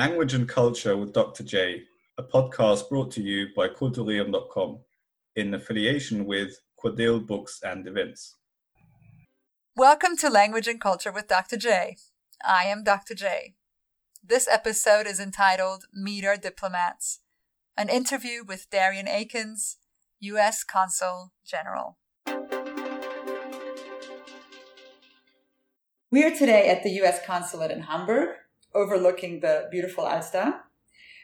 Language and Culture with Dr. J, a podcast brought to you by Kulturieren.com in affiliation with Quadil Books and Events. Welcome to Language and Culture with Dr. J. I am Dr. J. This episode is entitled Meet Our Diplomats, an interview with Darion Akins, U.S. Consul General. We are today at the U.S. Consulate in Hamburg, overlooking the beautiful Alster.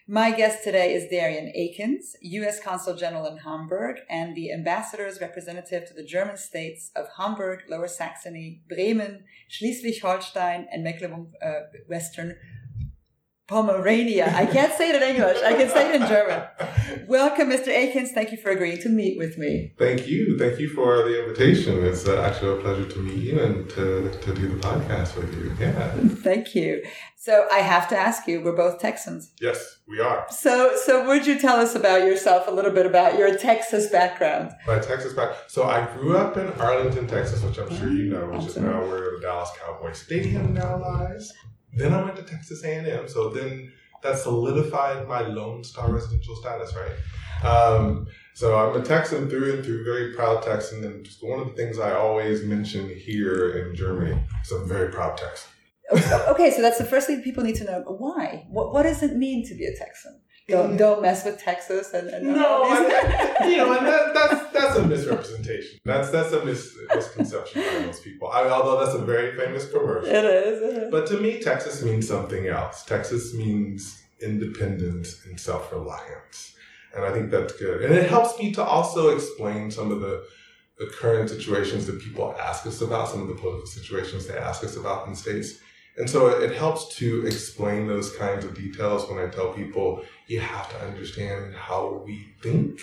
My guest today is Darion Akins, U.S. Consul General in Hamburg and the Ambassador's representative to the German states of Hamburg, Lower Saxony, Bremen, Schleswig-Holstein, and Mecklenburg-Western uh, Pomerania. I can't say it in English. I can say it in German. Welcome, Mr. Akins. Thank you for agreeing to meet with me. Thank you. Thank you for the invitation. It's uh, actually a pleasure to meet you and to, to do the podcast with you. Yeah. Thank you. So I have to ask you, we're both Texans. Yes, we are. So, so would you tell us about yourself a little bit about your Texas background? My Texas back. So I grew up in Arlington, Texas, which I'm sure you know, which is now where the Dallas Cowboy Stadium now lies. Then I went to Texas A&M. So then that solidified my Lone Star residential status, right? Um, so I'm a Texan through and through, very proud Texan. And just one of the things I always mention here in Germany is I'm very proud Texan. okay, so that's the first thing people need to know. Why? What, what does it mean to be a Texan? Don't, mm. don't mess with Texas and, and no, and you know, and that, that's that's a misrepresentation. That's that's a mis- misconception by most people. I although that's a very famous commercial, it is, it is. But to me, Texas means something else. Texas means independence and self reliance, and I think that's good. And it helps me to also explain some of the the current situations that people ask us about, some of the political situations they ask us about in states. And so it helps to explain those kinds of details when I tell people you have to understand how we think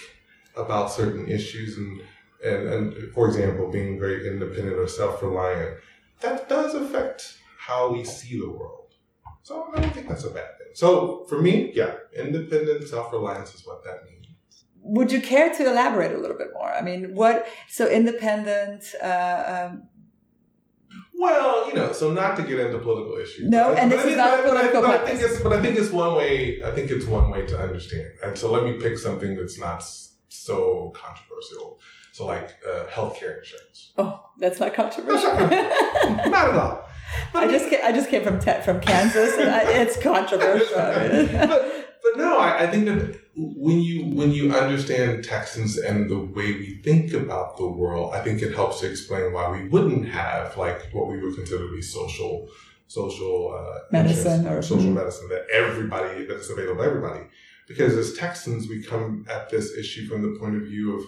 about certain issues and and, and for example, being very independent or self-reliant, that does affect how we see the world. So I don't think that's a bad thing. So for me, yeah, independent self-reliance is what that means. Would you care to elaborate a little bit more? I mean, what so independent uh, um, well, you know, so not to get into political issues. No, and this is not political. But I, think it's, but I think it's one way. I think it's one way to understand. And so let me pick something that's not so controversial. So like uh, healthcare insurance. Oh, that's not controversial. not at all. But I just came, I just came from te- from Kansas, and I, it's controversial. but, but no, I, I think that when you when you understand Texans and the way we think about the world, I think it helps to explain why we wouldn't have like what we would consider to be social social uh, medicine or social mm-hmm. medicine that everybody that's available to everybody. Because as Texans, we come at this issue from the point of view of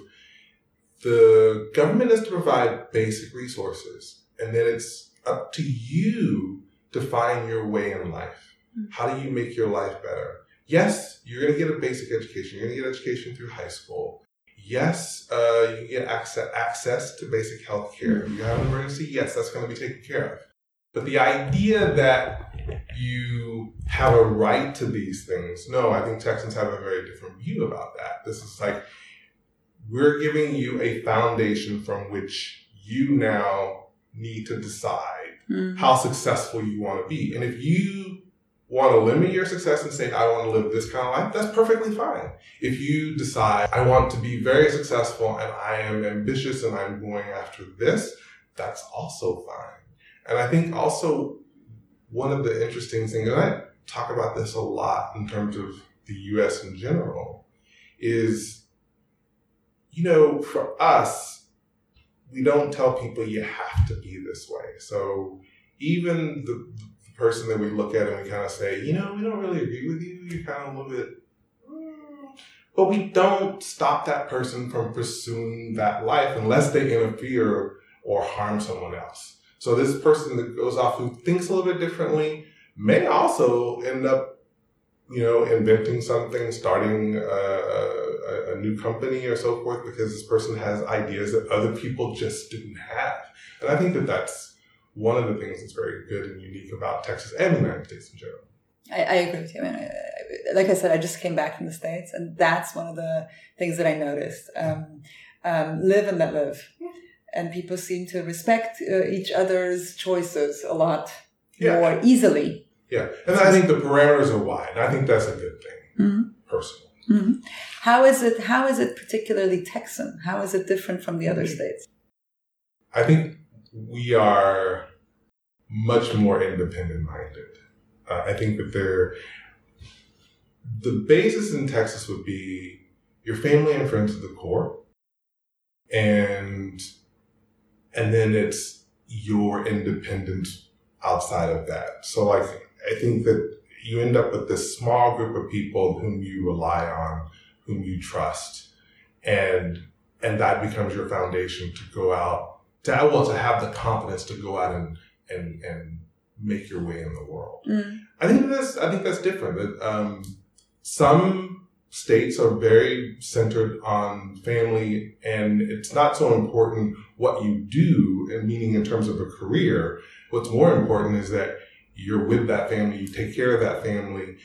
the government is to provide basic resources, and then it's up to you to find your way in life. Mm-hmm. How do you make your life better? Yes, you're going to get a basic education. You're going to get education through high school. Yes, uh, you can get access, access to basic health care. If you have an emergency, yes, that's going to be taken care of. But the idea that you have a right to these things, no, I think Texans have a very different view about that. This is like, we're giving you a foundation from which you now need to decide mm-hmm. how successful you want to be. And if you want to limit your success and say, I want to live this kind of life, that's perfectly fine. If you decide, I want to be very successful and I am ambitious and I'm going after this, that's also fine. And I think also one of the interesting things, and I talk about this a lot in terms of the US in general, is, you know, for us, we don't tell people you have to be this way. So even the, person that we look at and we kind of say, you know, we don't really agree with you. You're kind of a little bit, mm. but we don't stop that person from pursuing that life unless they interfere or harm someone else. So this person that goes off who thinks a little bit differently may also end up, you know, inventing something, starting a, a, a new company or so forth because this person has ideas that other people just didn't have. And I think that that's one of the things that's very good and unique about Texas and the United States in general. I, I agree with you. I mean, I, like I said, I just came back from the States, and that's one of the things that I noticed. Um, um, live and let live. And people seem to respect uh, each other's choices a lot yeah. more easily Yeah, and I think the parameters are wide. I think that's a good thing, mm-hmm. personally. Mm-hmm. How is it? How is it particularly Texan? How is it different from the other states? I think we are much more independent minded. Uh, I think that there, the basis in Texas would be your family and friends at the core, and and then it's your independence outside of that. So like I think that you end up with this small group of people whom you rely on, whom you trust, and and that becomes your foundation to go out to well to have the confidence to go out and and and make your way in the world. Mm. I think that's I think that's different. Um, some states are very centered on family, and it's not so important what you do, and meaning in terms of a career. What's more important is that you're with that family, you take care of that family.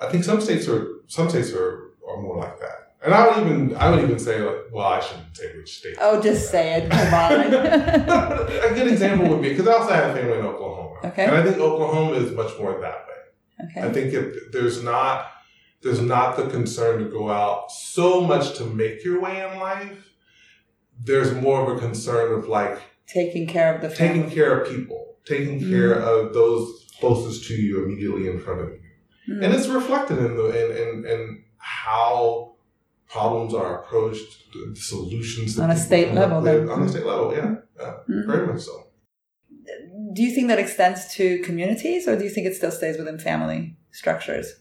I think some states are some states are, are more like that. And I would even I would even say like, well, I shouldn't say which state. Oh, just say it. Come on. a good example would be because I also have family in Oklahoma. Okay. And I think Oklahoma is much more that way. Okay. I think if there's not there's not the concern to go out so much to make your way in life. There's more of a concern of like taking care of the family. taking care of people, taking care mm. of those closest to you, immediately in front of you, mm. and it's reflected in the in, in, in how problems are approached, the solutions on a state level. Then. On a state level, yeah, yeah mm-hmm. very much so. Do you think that extends to communities, or do you think it still stays within family structures?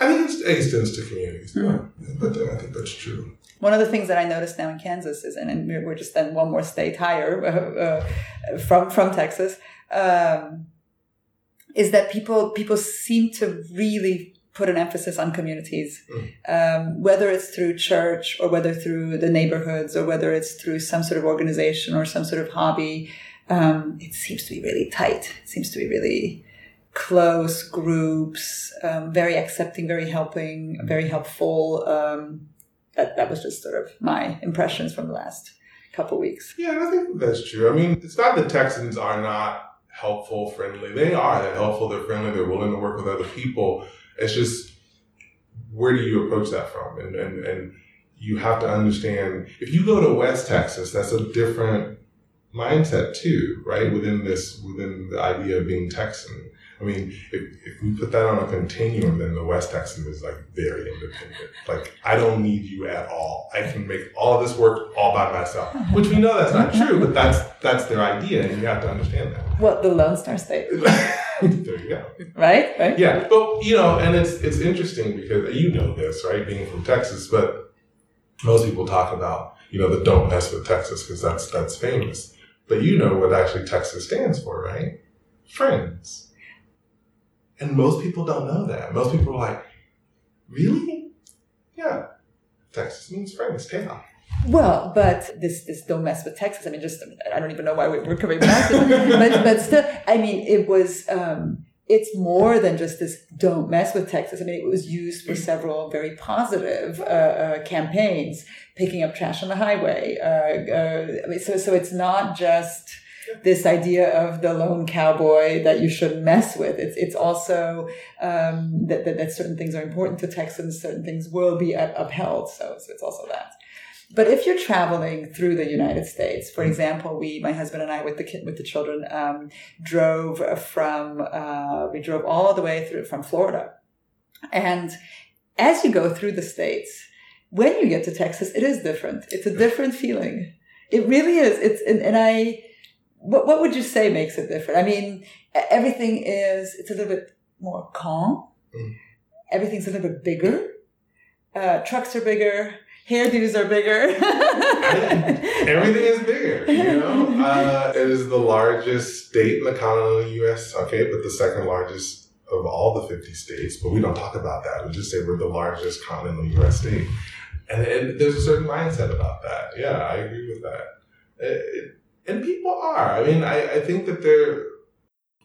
I think it extends to communities, mm-hmm. yeah, but I think that's true. One of the things that I noticed now in Kansas is, and we're just then one more state higher uh, uh, from from Texas, um, is that people people seem to really put an emphasis on communities, mm. um, whether it's through church or whether through the neighborhoods or whether it's through some sort of organization or some sort of hobby. Um, it seems to be really tight. It seems to be really close groups, um, very accepting, very helping, very helpful. Um, that that was just sort of my impressions from the last couple weeks. Yeah, I think that's true. I mean, it's not that Texans are not helpful, friendly. They are. They're helpful. They're friendly. They're willing to work with other people it's just where do you approach that from? And, and, and you have to understand if you go to West Texas, that's a different mindset too, right? Within this, within the idea of being Texan. I mean, if, if we put that on a continuum, then the West Texan is like very independent. Like, I don't need you at all. I can make all this work all by myself, which we know that's not true, but that's that's their idea, and you have to understand that. What the Lone Star State? there you go. Right. Right. Yeah, but you know, and it's it's interesting because you know this, right? Being from Texas, but most people talk about you know the "Don't mess with Texas" because that's that's famous. But you know what actually Texas stands for, right? Friends and most people don't know that. Most people are like, really? Yeah. Texas means friends, tail. Well, but this this don't mess with Texas. I mean, just I don't even know why we're coming back to but but still, I mean, it was um, it's more than just this don't mess with Texas. I mean, it was used for several very positive uh, uh, campaigns, picking up trash on the highway. Uh, uh I mean, so so it's not just this idea of the lone cowboy that you shouldn't mess with. It's it's also um, that, that, that certain things are important to Texans, certain things will be upheld. So, so it's also that. But if you're traveling through the United States, for example, we, my husband and I, with the kid, with the children, um, drove from uh, we drove all the way through from Florida, and as you go through the states, when you get to Texas, it is different. It's a different feeling. It really is. It's and, and I what, what would you say makes it different? I mean, everything is, it's a little bit more calm. Mm. Everything's a little bit bigger. Uh, trucks are bigger. Hairdos are bigger. Everything is bigger, you know? Uh, it is the largest state in the continental U.S., okay, but the second largest of all the 50 states. But we don't talk about that. We just say we're the largest continental U.S. state. And, and there's a certain mindset about that. Yeah, I agree with that. It, and people are. I mean, I, I think that they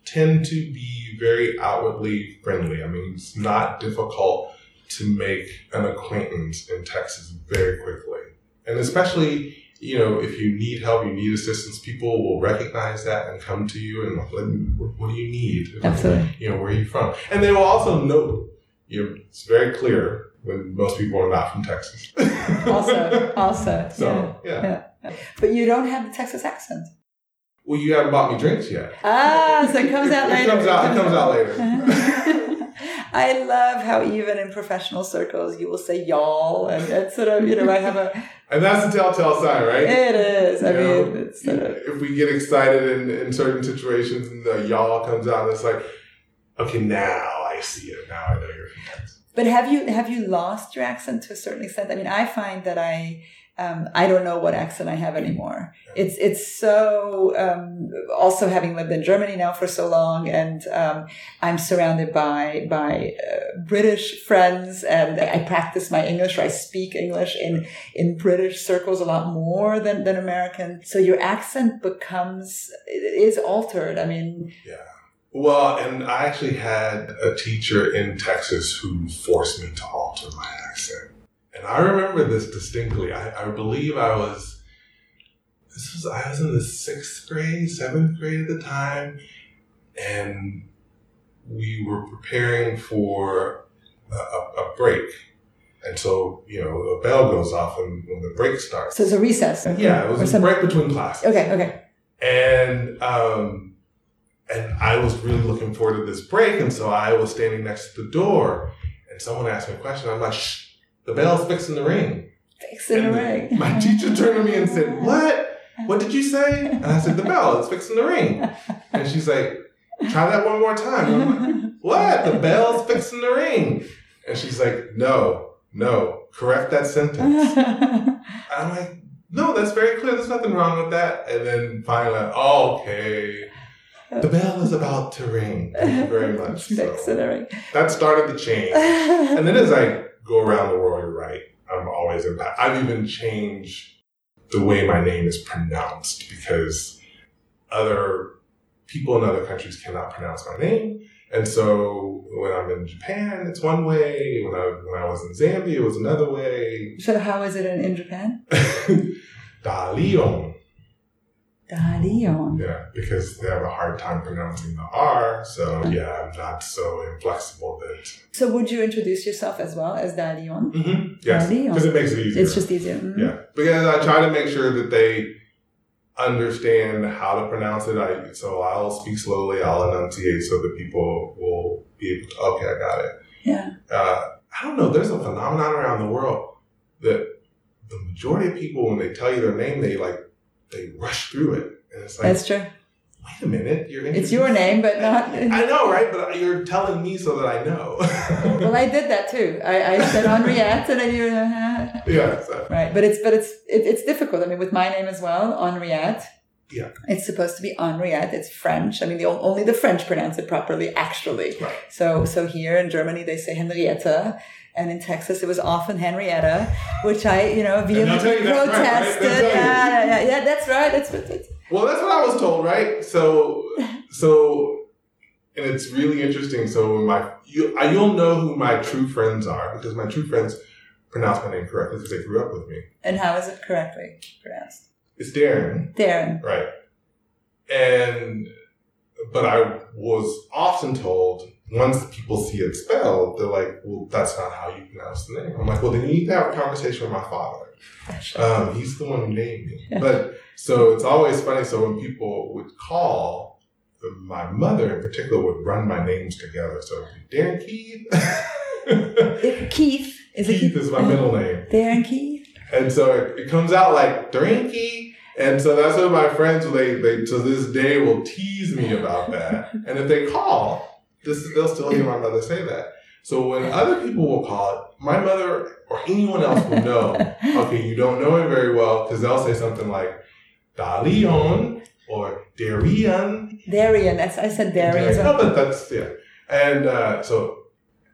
tend to be very outwardly friendly. I mean, it's not difficult to make an acquaintance in Texas very quickly. And especially you know, if you need help, you need assistance, people will recognize that and come to you and let me, what do you need? Absolutely. You know, where are you from? And they will also know, you know, it's very clear when most people are not from Texas. Also, also. so, yeah. yeah. But you don't have the Texas accent. Well, you haven't bought me drinks yet. Ah, so it comes out later. It later. comes out- it comes out later. I love how even in professional circles you will say y'all and it's sort of you know I have a And that's the telltale sign, right? it is I You know, mean it's sort of if we get excited in, in certain situations and the y'all comes out, it's like, okay, now I see it. Now I know you're from But have you have you lost your accent to a certain extent? I mean, I find that I um, I don't know what accent I have anymore. It's it's so um, also having lived in Germany now for so long, and um, I'm surrounded by by uh, British friends, and I practice my English. Or I speak English in in British circles a lot more than than American. So your accent becomes it is altered. I mean, yeah. Well, and I actually had a teacher in Texas who forced me to alter my accent. And I remember this distinctly. I, I believe I was, this was, I was in the sixth grade, seventh grade at the time. And we were preparing for a, a, a break. And so, you know, a bell goes off when, when the break starts. so it's a recess. yeah, it Or was a some- break between classes Okay, okay. and um and I was really looking forward to this break, and so I was standing next to the door, and someone asked me a question. I'm like, "Shh, the bell's fixing to ring." Fixing the ring. My teacher turned to me and said, "What? What did you say?" And I said, "The bell. It's fixing the ring." And she's like, "Try that one more time." And I'm like, "What? The bell's fixing the ring?" And she's like, "No, no, correct that sentence." I'm like, no, that's very clear. There's nothing wrong with that. And then finally, oh, okay, the bell is about to ring. Thank you very much. So Fixing the ring. that started the change. And then as I go around the world, you're right. I'm always impacted. I've even changed the way my name is pronounced because other people in other countries cannot pronounce my name. And so when I'm in Japan, it's one way. When I when I was in Zambia, it was another way. So how is it in, in Japan? Dalion. Yeah, because they have a hard time pronouncing the R. So yeah, I'm not so inflexible that. So would you introduce yourself as well as Dalion? Mm-hmm. Yes, because it makes it easier. It's just easier. Mhm. yeah, because I try to make sure that they understand how to pronounce it. I so I'll speak slowly. I'll enunciate so that people will be able to. Okay, I got it. Yeah. Uh, I don't know. There's a phenomenon around the world that the majority of people, when they tell you their name, they like they rush through it, and it's like, That's true. wait a minute, you're It's your name, but not. I know, right? But you're telling me so that I know. well, I did that too. I, I said Henriette, and then you. Uh, yeah. So. right, but it's but it's it, it's difficult. I mean, with my name as well, Henriette. Yeah. It's supposed to be Henriette. It's French. I mean, the, only the French pronounce it properly, actually. Right. So so here in Germany they say Henrietta, and in Texas it was often Henrietta, which I you know vehemently you that's right, right? Protested. yeah, yeah, yeah, yeah, that's right. That's what. That's, Well, that's what I was told, right? So, so, and it's really interesting. So, my you, I, you'll know who my true friends are because my true friends pronounce my name correctly because they grew up with me. and how is it correctly pronounced? It's Darren, Darren. right? And but I was often told once people see it spelled, they're like, "Well, that's not how you pronounce the name." I'm like, "Well, then you need to have a conversation with my father." Um, he's the one who named me. But so it's always funny. So when people would call, my mother in particular would run my names together. So Darren Keith. Keith is it Keith is my middle name, Darren Keith. and so it, it comes out like Drinky. And so that's what my friends they they to this day will tease me about that. And if they call, this they'll still hear my mother say that. So when other people will call it, my mother or anyone else will know okay, you don't know it very well because they'll say something like Dalion or Darian. Darian. That's I said Darian. No, but that's yeah. And uh, so,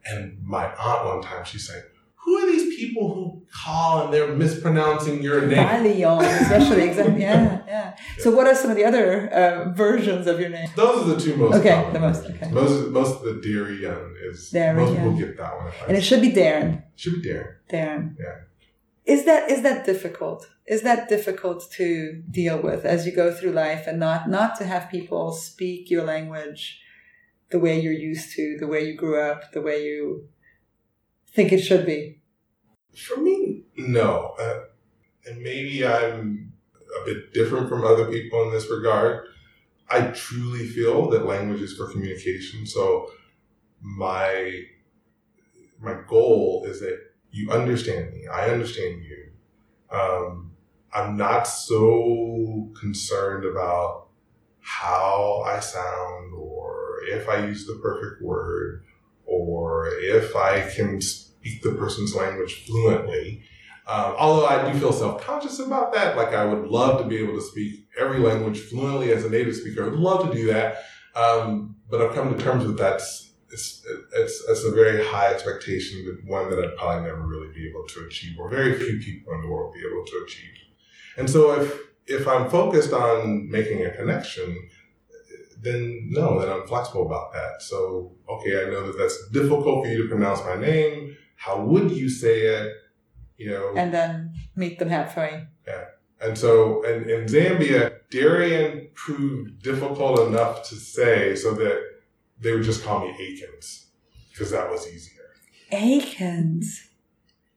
and my aunt one time she's like, "Who are these people who call and they're mispronouncing your name?" Dalion, especially exactly. Yeah, yeah. So, what are some of the other uh, versions of your name? Those are the two most. Okay, common the most, okay. Most most of the Darian is Darian. most people get that one. And it should be Darren. should be Darren. Darren. Yeah. is that is that difficult? Is that difficult to deal with as you go through life and not not to have people speak your language the way you're used to, the way you grew up, the way you think it should be? For me, no. Uh, and maybe I'm a bit different from other people in this regard. I truly feel that language is for communication. So my my goal is that you understand me. I understand you. Um, I'm not so concerned about how I sound or if I use the perfect word or if I can speak the person's language fluently. Um, although I do feel self conscious about that, like I would love to be able to speak every language fluently as a native speaker. I would love to do that. Um, but I've come to terms with that's it's, it's, it's a very high expectation, but one that I'd probably never really be able to achieve, or very few people in the world be able to achieve. And so if if I'm focused on making a connection, then no, then I'm flexible about that. So okay, I know that that's difficult for you to pronounce my name. How would you say it? You know, and then meet them halfway. Yeah. And so, and in Zambia, Darian proved difficult enough to say so that they would just call me Akins because that was easier. Akins.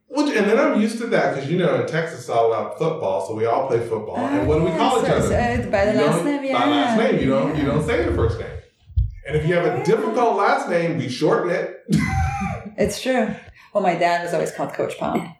Which, and then I'm used to that because you know in Texas it's all about football, so we all play football. Uh, and what do we yeah, call so, each other? So by the You last name, yeah. By last name, you don't you don't say the first name. And if you have a difficult last name, we shorten it. It's true. Well, my dad was always called Coach Palm.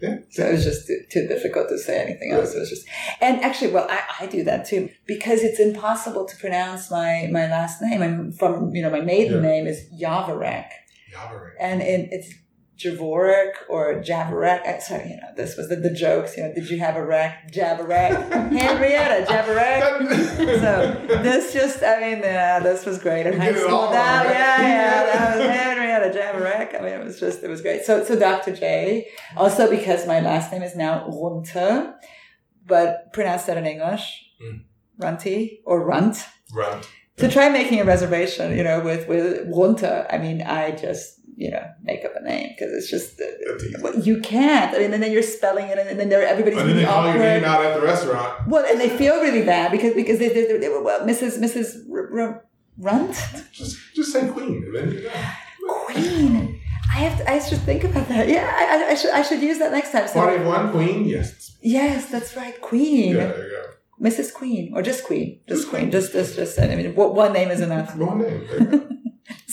yeah. So it was just too, too difficult to say anything else. It was just, and actually, well, I, I do that too because it's impossible to pronounce my, my last name. I'm from, you know, my maiden Yeah. name is Yavarek Yabare. and it, it's Javorek or Javarek. Uh, Sorry, you know, this was the, the jokes, you know, did you have a wreck? Javarek. Henrietta, Javarek. So this just, I mean, uh, this was great in high school. That, right? yeah, yeah, that was Henrietta Javarek. I mean, it was just, it was great. So, so Dr. J, also because my last name is now Runte, but pronounced that in English, Mm. Runty or Runt. Right. To try making a reservation, you know, with with Runte, I mean, I just you know make up a name because it's just uh, That's easy. well, you can't. I mean, and then you're spelling it, and then there everybody's And then really they call your name out at the restaurant. Well, and they feel really bad because because they they, they, they were well, Mrs. Mrs. R- R- Runt, Just just say Queen, and then you're done. Queen. I have to, I should think about that. Yeah, I, I, I should I should use that next time. So of one, Queen, yes. yes, that's right, Queen, Yeah, there you go. Mrs. Queen, or just Queen, just Queen, just just just. I mean, what- one name is enough. One name. There you go.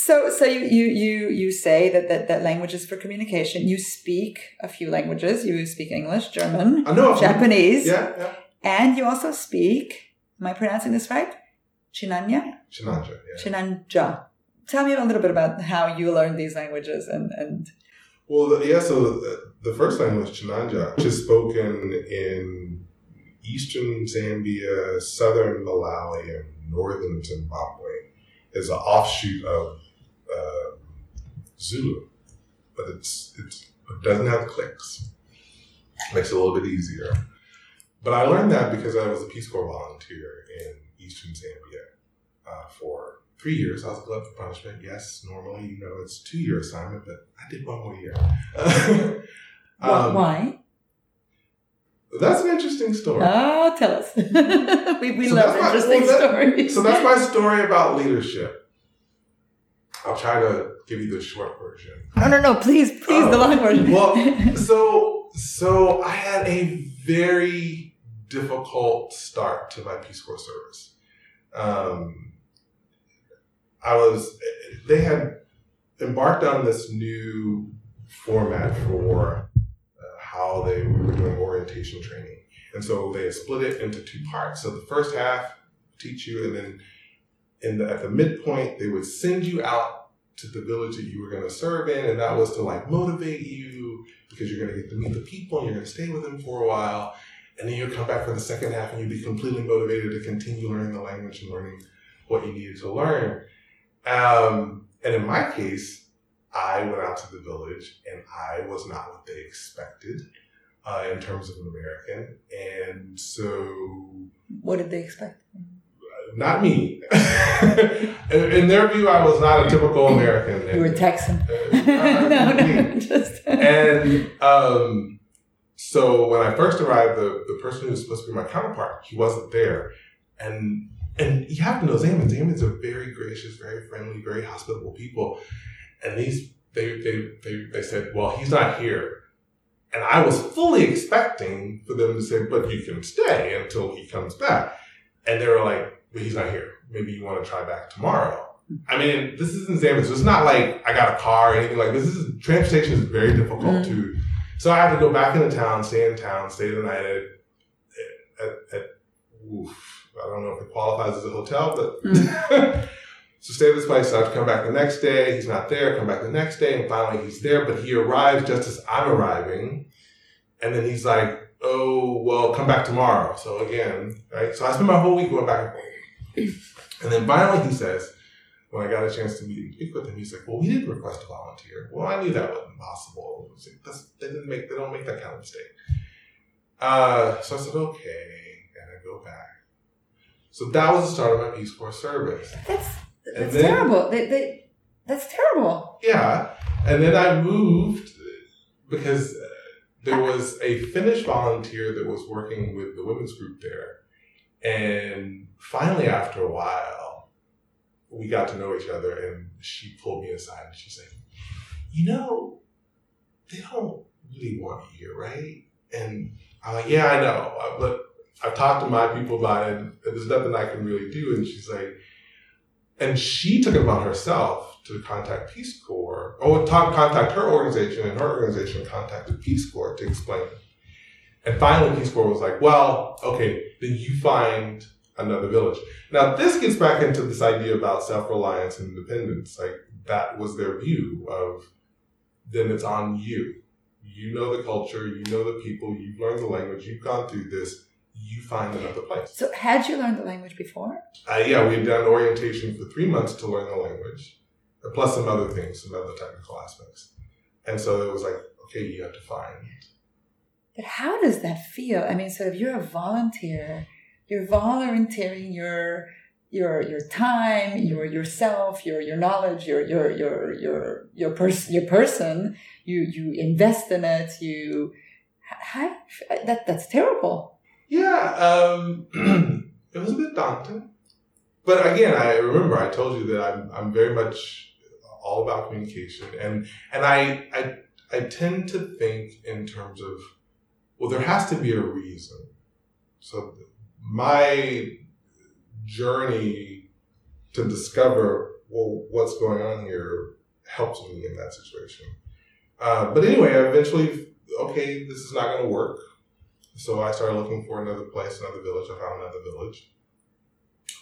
So, so you you you you say that, that that language is for communication. You speak a few languages. You speak English, German, I know. Japanese, Yeah, yeah. and you also speak. Am I pronouncing this right? Chinanya, Chinyanja, yeah. Chinyanja. Tell me a little bit about how you learned these languages and and Well, yeah, so the, the first language, Chinyanja, which is spoken in eastern Zambia, southern Malawi, and northern Zimbabwe, is an offshoot of uh, Zulu, but it's, it's it doesn't have clicks. Makes it a little bit easier. But I learned that because I was a Peace Corps volunteer in eastern Zambia uh, for three years. I was glove for punishment. Yes, normally, you know, it's a two year assignment, but I did one more year. Um, why? That's an interesting story. Oh, tell us. we we So love that's my- interesting well, that- stories. So that's my story about leadership. I'll try to give you the short version. no, no, no. Please, please, the Oh, long version. well, so so I had a very difficult start to my Peace Corps service. Um, I was they had embarked on this new format for uh, how they were doing orientation training, and so they split it into two parts. So the first half teach you, and then in the, at the midpoint they would send you out to the village that you were going to serve in, and that was to like motivate you because you're going to get to meet the people and you're going to stay with them for a while. And then you'll come back for the second half and you'll be completely motivated to continue learning the language and learning what you needed to learn. Um, and in my case, I went out to the village and I was not what they expected uh, in terms of an American. And so What did they expect? not me. in, in their view, I was not a typical American. You were Texan. Uh, no, no, just. and um, so when I first arrived, the, the person who was supposed to be my counterpart, he wasn't there. And and you have to know Zambians. Zambians are very gracious, very friendly, very hospitable people. And these they they they, they said, Well, he's not here. And I was fully expecting for them to say, But you can stay until he comes back. And they were like, But he's not here. Maybe you want to try back tomorrow. I mean, this isn't Zambia, so it's not like I got a car or anything like this. Is transportation is very difficult mm. to so I had to go back into town, stay in town, stay the night at, at, at oof, I don't know if it qualifies as a hotel, but mm. so stay at this place. So I have to come back the next day. He's not there. Come back the next day, and finally he's there. But he arrives just as I'm arriving, and then he's like, "Oh, well, come back tomorrow." So again, right? So I spent my whole week going back and forth, and then finally he says when I got a chance to meet and speak with him, he's like, "Well, we didn't request a volunteer." Well, I knew that wasn't possible. Was like, they didn't make they don't make that kind of mistake. Uh, so I said, "Okay," and I go back. So that was the start of my Peace Corps service. That's that's then, terrible. They, they, that's terrible. Yeah, and then I moved because there was a Finnish volunteer that was working with the women's group there, and finally, after a while we got to know each other and she pulled me aside and she's like, you know, they don't really want you here, right? And I'm like, yeah, I know, uh, but I've talked to my people about it and there's nothing I can really do. And she's like, and she took it upon herself to contact Peace Corps or talk, contact her organization and her organization contacted Peace Corps to explain. And finally, Peace Corps was like, well, okay, then you find another village. Now, this gets back into this idea about self reliance and independence. Like, that was their view of then it's on you. You know the culture, you know the people, you've learned the language, you've gone through this, you find another place. So, had you learned the language before? Uh, yeah, we had done orientation for three months to learn the language, plus some other things, some other technical aspects. And so it was like, okay, you have to find. But how does that feel? I mean, so if you're a volunteer, you're volunteering your your your time, your yourself, your your knowledge, your your your your your person your person. You you invest in it. You how, that that's terrible. Yeah, um, it was a bit daunting, but again, I remember I told you that I'm I'm very much all about communication, and and I I I tend to think in terms of well, there has to be a reason. So my journey to discover well what's going on here helps me in that situation. Uh, but anyway, I eventually okay, this is not going to work. So I started looking for another place, another village. I found another village.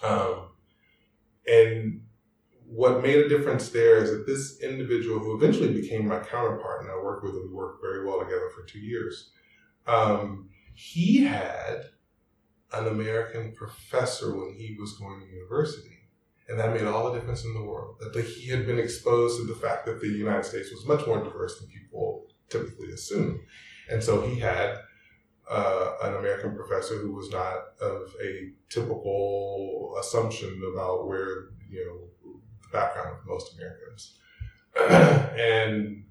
Um, and what made a difference there is that this individual who eventually became my counterpart and I worked with him, we worked very well together for two years. Um, he had an American professor when he was going to university. And that made all the difference in the world. That he had been exposed to the fact that the United States was much more diverse than people typically assume. And so he had uh, an American professor who was not of a typical assumption about where, you know, the background of most Americans. and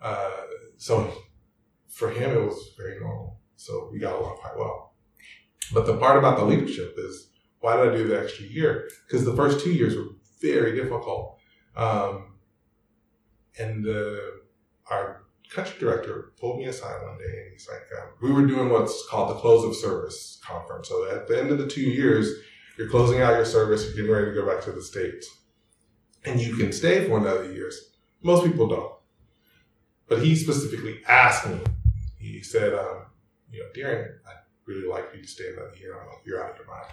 uh, so for him, it was very normal. So we got along quite well. But the part about the leadership is why did I do the extra year? Because the first two years were very difficult. Um, and the, our country director pulled me aside one day and he's like, um, we were doing what's called the close of service conference. So at the end of the two years, you're closing out your service, you're getting ready to go back to the States. And you can stay for another year. Most people don't. But he specifically asked me, he said, um, you know, Darren, I'd really like you to stay another year. I'm like, you're out of your mind.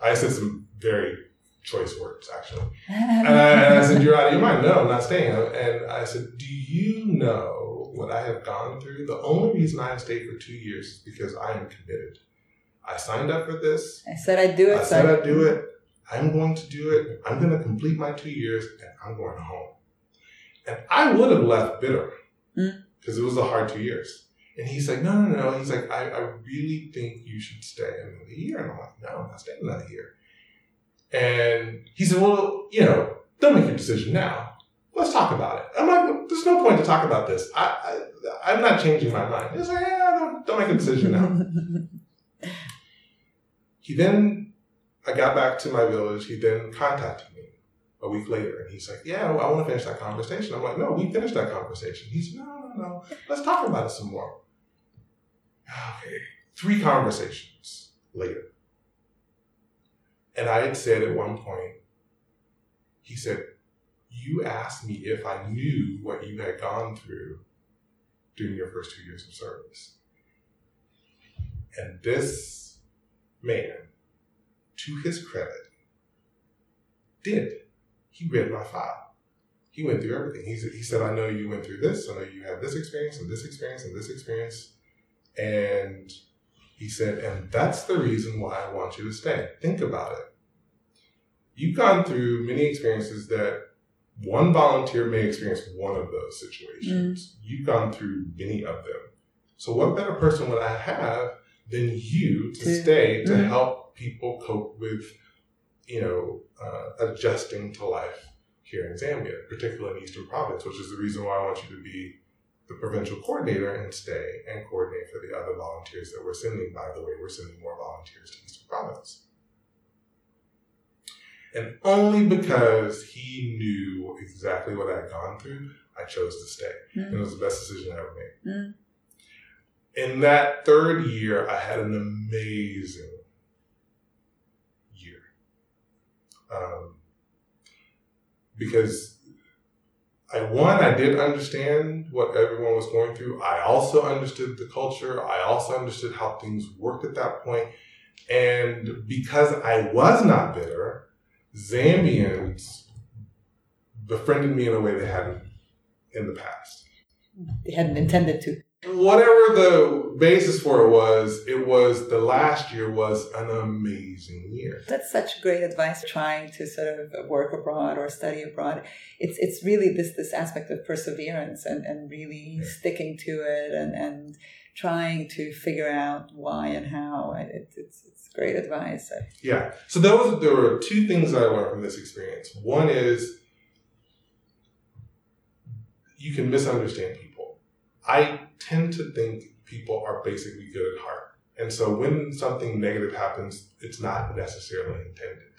I said some very choice words, actually. and, I, and I said, you're out of your mind. No, I'm not staying. And I said, do you know what I have gone through? The only reason I have stayed for two years is because I am committed. I signed up for this. I said I'd do it. I said I'd do it. I'm going to do it. I'm going to complete my two years and I'm going home. And I would have left bitter because mm. it was a hard two years. And he's like, no, no, no. He's like, I, I really think you should stay another year. And I'm like, no, I'm not staying another year. And he said, well, you know, don't make your decision now. let's talk about it. I'm like, there's no point to talk about this. I, I am not changing my mind. He's like, yeah, don't, don't make a decision now. he then, I got back to my village. He then contacted me a week later, and he's like, yeah, well, I want to finish that conversation. I'm like, no, we finished that conversation. He's like, no, no, no, let's talk about it some more. Okay, three conversations later. And I had said at one point, he said, You asked me if I knew what you had gone through during your first two years of service. And this man, to his credit, did. He read my file. He went through everything. He said, he said, I know you went through this. I know you had this experience and this experience and this experience. And he said, and that's the reason why I want you to stay. Think about it. You've gone through many experiences that one volunteer may experience one of those situations. Mm. You've gone through many of them. So, what better person would I have than you to, to stay to mm. help people cope with, you know, uh, adjusting to life here in Zambia, particularly in Eastern Province, which is the reason why I want you to be the provincial coordinator and stay and coordinate for the other volunteers that we're sending. By the way, we're sending more volunteers to Eastern Province. And only because he knew exactly what I had gone through, I chose to stay. Mm. And it was the best decision I ever made. Mm. In that third year, I had an amazing year. Um, because I one, I did understand what everyone was going through. I also understood the culture. I also understood how things worked at that point. And because I was not bitter, Zambians befriended me in a way they hadn't in the past. They hadn't intended to. Whatever the basis for it was, it was the last year was an amazing year. That's such great advice. Trying to sort of work abroad or study abroad, it's it's really this this aspect of perseverance and and really yeah. sticking to it and and trying to figure out why and how. It, it's it's great advice. Yeah. So there was there were two things I learned from this experience. One is you can misunderstand people. I tend to think people are basically good at heart. And so when something negative happens, it's not necessarily intended.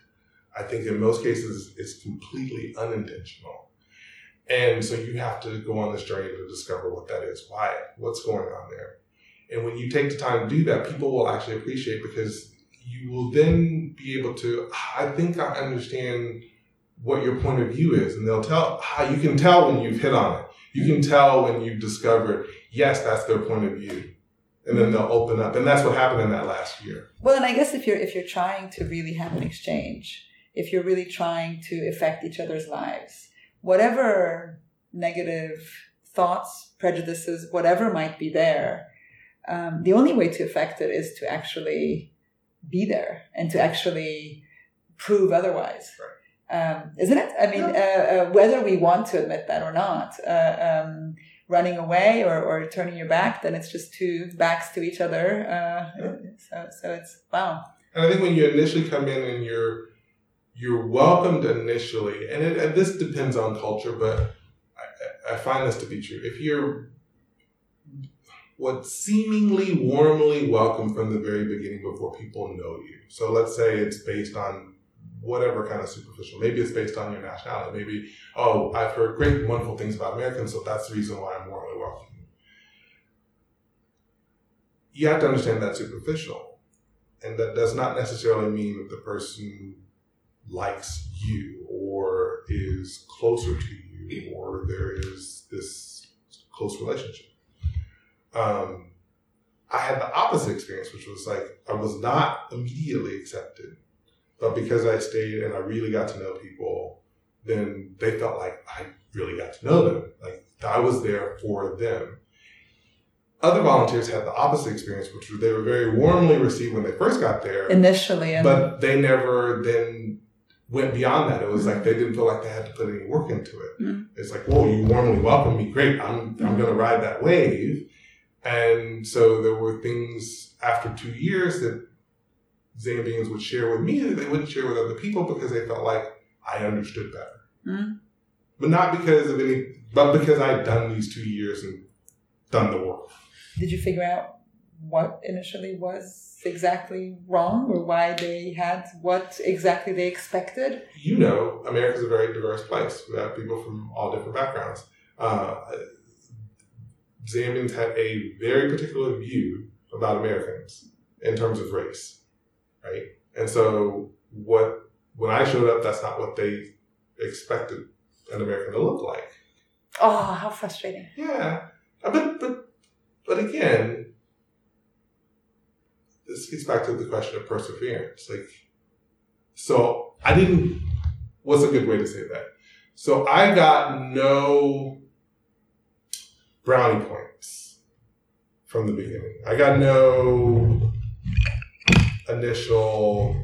I think in most cases it's completely unintentional. And so you have to go on this journey to discover what that is, why, what's going on there. And when you take the time to do that, people will actually appreciate because you will then be able to, I think I understand what your point of view is. And they'll tell, you can tell when you've hit on it. You can tell when you discover, yes, that's their point of view. And then they'll open up. And that's what happened in that last year. Well, and I guess if you're, if you're trying to really have an exchange, if you're really trying to affect each other's lives, whatever negative thoughts, prejudices, whatever might be there, um, the only way to affect it is to actually be there and to actually prove otherwise. Right. Um, isn't it? I mean, uh, uh, whether we want to admit that or not, uh, um, running away or, or turning your back, then it's just two backs to each other. Uh, yeah. So, so it's wow. And I think when you initially come in and you're you're welcomed initially, and, it, and this depends on culture, but I, I find this to be true. If you're what seemingly warmly welcome from the very beginning before people know you. So let's say it's based on whatever kind of superficial. Maybe it's based on your nationality. Maybe, oh, I've heard great, wonderful things about Americans, so that's the reason why I'm warmly welcome. You have to understand that's superficial. And that does not necessarily mean that the person likes you or is closer to you or there is this close relationship um, I had the opposite experience, which was like I was not immediately accepted, but because I stayed and I really got to know people, then they felt like I really got to know them. Like I was there for them. Other volunteers had the opposite experience, which was they were very warmly received when they first got there initially, but they never then went beyond that. It was like they didn't feel like they had to put any work into it. Mm-hmm. It's like, whoa, you warmly welcome me, great. I'm I'm mm-hmm. going to ride that wave and so there were things after two years that Zambians would share with me that they wouldn't share with other people because they felt like I understood better. Mm. but not because of any, but because I'd done these two years and done the work. Did you figure out what initially was exactly wrong or why they had what exactly they expected? You know, America's a very diverse place. We have people from all different backgrounds. Uh, Zambians had a very particular view about Americans in terms of race, right? And so, what when I showed up, that's not what they expected an American to look like. Oh, how frustrating! Yeah, uh, but but but again, this gets back to the question of perseverance. Like, so I didn't. What's a good way to say that? So I got no brownie points from the beginning. I got no initial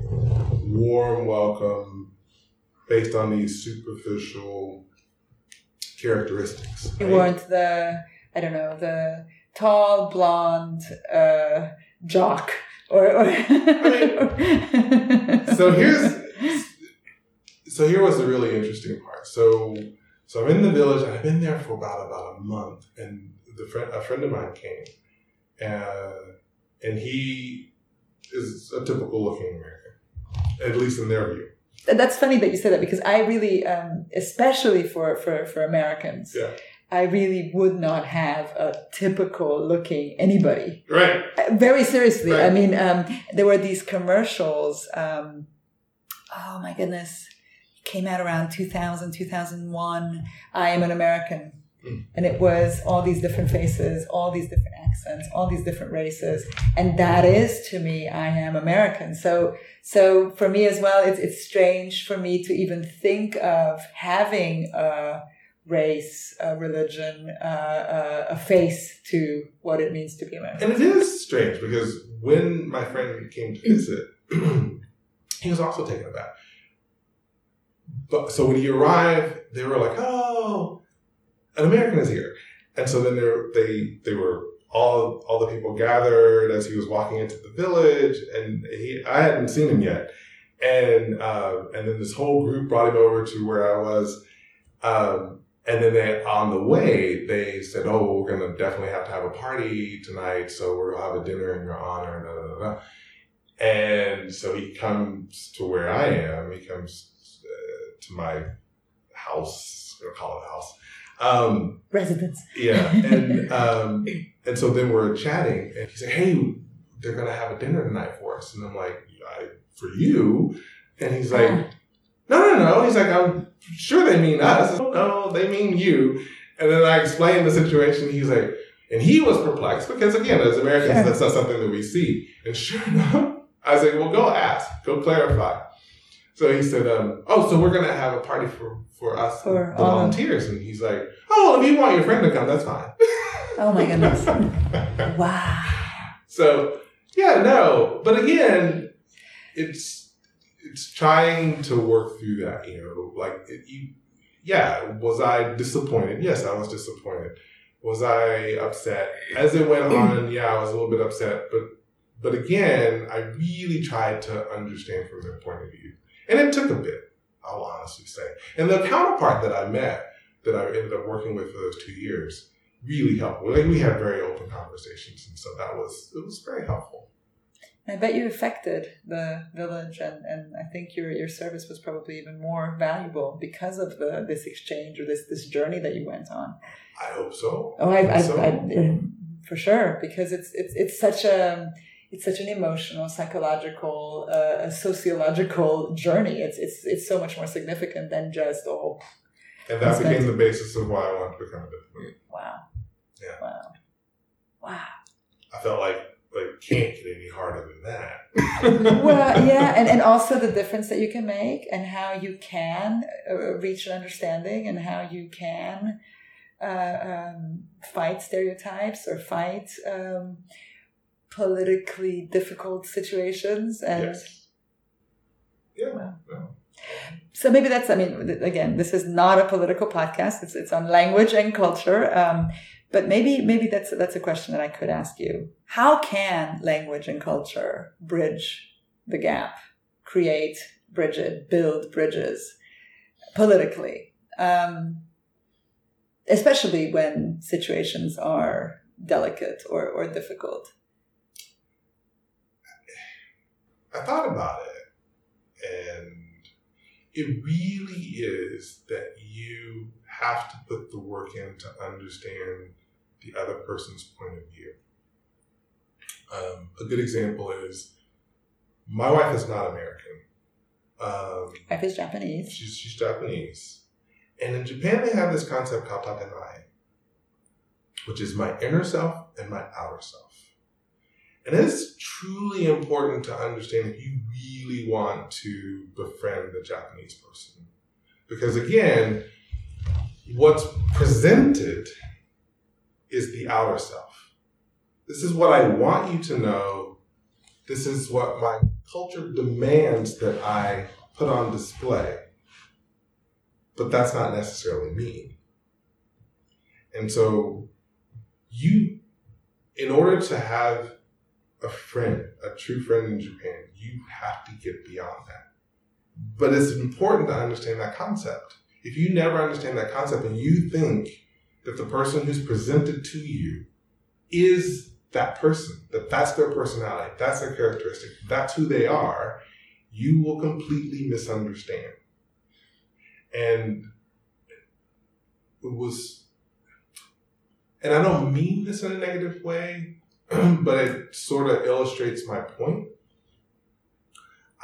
warm welcome based on these superficial characteristics. You right? weren't the I don't know the tall blonde uh, jock or. or so here's so here was the really interesting part. So so I'm in the village and I've been there for about about a month, and the friend a friend of mine came, uh, and he is a typical looking American, at least in their view. That's funny that you say that because I really, um, especially for, for, for Americans, Yeah. I really would not have a typical looking anybody. Right. Uh, Very seriously. Right. I mean, um, there were these commercials. Um, oh my goodness. Came out around 2000, 2001. I am an American. Mm. And it was all these different faces, all these different accents, all these different races. And that is to me, I am American. So, so for me as well, it's, it's strange for me to even think of having a race, a religion, uh, uh, a face to what it means to be American. And it is strange because when my friend came to visit, he was also taken aback. But so when he arrived, they were like, "Oh, an American is here," and so then there they they were all all the people gathered as he was walking into the village, and he I hadn't seen him yet, and uh, and then this whole group brought him over to where I was. Um, and then they, on the way, they said, "Oh, we're gonna definitely have to have a party tonight, so we'll have a dinner in your honor." Da, da, da. And so he comes to where I am. He comes uh, to my house. We'll call it house. Um, Residents. yeah, and um, and so then we're chatting, and he said, "Hey, they're gonna have a dinner tonight for us," and I'm like, I, "For you?" And he's like. "No, no, no." He's like, "I'm sure they mean us." No, they mean you. And then I explained the situation. He's like, and he was perplexed because again, as Americans, Sure. that's not something that we see. And sure enough, I was like, "Well, go ask, go clarify." So he said, um, "Oh, so we're gonna have a party for for us, For the of- volunteers." And he's like, "Oh, if you want your friend to come, that's fine." Oh my goodness. Wow. so yeah, no, but again, it's it's trying to work through that. You know, like it, you, yeah, was I disappointed? Yes, I was disappointed. Was I upset as it went on? Yeah, I was a little bit upset, but but again, I really tried to understand from their point of view, and it took a bit. I'll honestly say, and the counterpart that I met, that I ended up working with for those two years, really helped. Like we had very open conversations, and so that was it was very helpful. I bet you affected the village, and, and I think your your service was probably even more valuable because of the this exchange or this this journey that you went on. I hope so. Oh, I, I, So- I, for sure, because it's it's it's such a it's such an emotional, psychological, uh, sociological journey. It's it's it's so much more significant than just oh and that That's became the basis of why I wanted to become a diplomat. wow, Yeah. wow, wow. I felt like like can't get any harder than that. well, yeah, and, and also the difference that you can make, and how you can uh, reach an understanding, and how you can uh, um, fight stereotypes or fight um, politically difficult situations. And yes. Yeah. Wow. yeah. so maybe that's, I mean, again, this is not a political podcast. It's it's on language and culture. Um, but maybe maybe that's that's a question that I could ask you. How can language and culture bridge the gap, create bridge it, build bridges politically? Um, especially when situations are delicate or, or difficult? I thought about it, and it really is that you have to put the work in to understand the other person's point of view. Um, a good example is my wife is not American. Um, wife is Japanese. She's, she's Japanese. And in Japan, they have this concept called tatemae, which is my inner self and my outer self. And it's truly important to understand if you really want to befriend the Japanese person. Because again, what's presented is the outer self. This is what I want you to know. This is what my culture demands that I put on display. But that's not necessarily me. And so you, in order to have a friend, a true friend in Japan, you have to get beyond that. But it's important to understand that concept. If you never understand that concept and you think that the person who's presented to you is that person, that that's their personality, that's their characteristic, that's who they are, you will completely misunderstand. And it was, and I don't mean this in a negative way, but it sort of illustrates my point.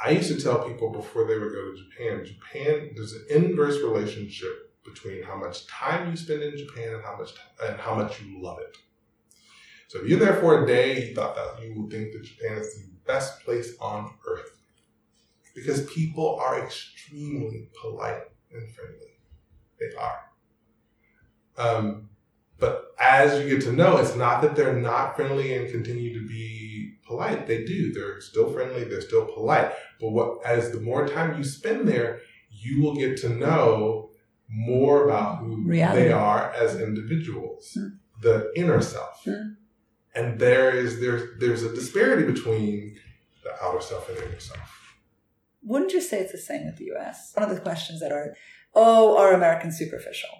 I used to tell people before they would go to Japan, Japan, there's an inverse relationship between how much time you spend in Japan and how much and how much you love it. So if you're there for a day, you thought that you would think that Japan is the best place on earth because people are extremely polite and friendly. They are. Um, but as you get to know, it's not that they're not friendly and continue to be polite. They do. They're still friendly. They're still polite. But what, as the more time you spend there, you will get to know more about who Reality. they are as individuals, mm. the inner self. Mm. And there is there's there's a disparity between the outer self and inner self. Wouldn't you say it's the same with the US? One of the questions that are, oh, are Americans superficial?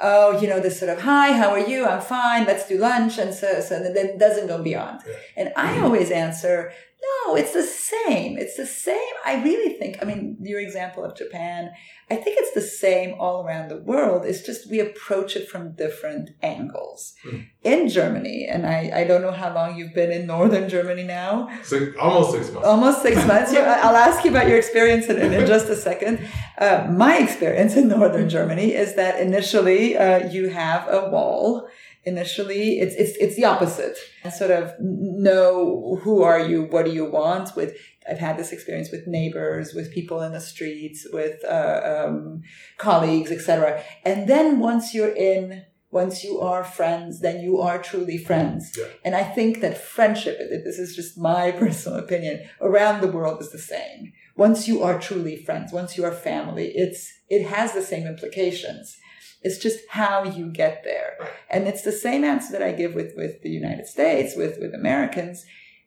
Oh, you know, this sort of, hi, how are you? I'm fine. Let's do lunch. And so, so then doesn't go beyond. Yeah. And I always answer, no, it's the same. It's the same. I really think, I mean, your example of Japan, I think it's the same all around the world. It's just we approach it from different angles. Mm. In Germany, and I, I don't know how long you've been in northern Germany now. Six, almost six months. Almost six months. I'll ask you about your experience in, in just a second. Uh, my experience in northern Germany is that initially uh, you have a wall initially it's it's it's the opposite. And sort of know who are you what do you want with i've had this experience with neighbors with people in the streets with uh, um, colleagues etc and then once you're in once you are friends then you are truly friends. Yeah. and i think that friendship this is just my personal opinion around the world is the same. Once you are truly friends once you are family it's it has the same implications it's just how you get there. And it's the same answer that I give with, with the United States, with, with Americans.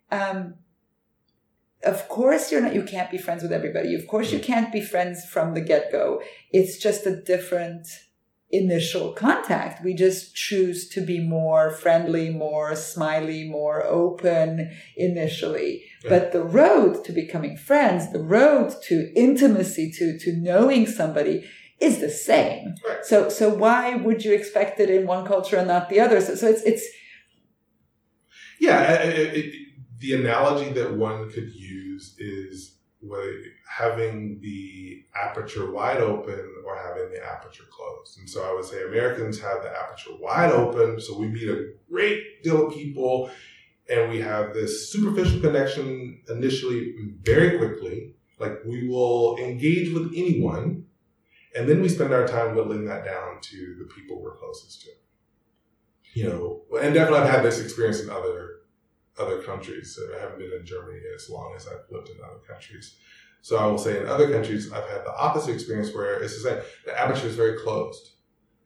Um, of course you're not, you can't be friends with everybody. Of course you mm. can't be friends from the get go. It's just a different initial contact. We just choose to be more friendly, more smiley, more open initially. Yeah. But the road to becoming friends, the road to intimacy, to, to knowing somebody is the same. Right. So so why would you expect it in one culture and not the other? So, so it's it's yeah. It, it, the analogy that one could use is having the aperture wide open or having the aperture closed. And so I would say Americans have the aperture wide open, so we meet a great deal of people and we have this superficial connection initially very quickly. Like we will engage with anyone and then we spend our time whittling that down to the people we're closest to. You know, and definitely I've had this experience in other other countries. So I haven't been in Germany as long as I've lived in other countries. So I will say in other countries, I've had the opposite experience where it's the same. The aperture is very closed.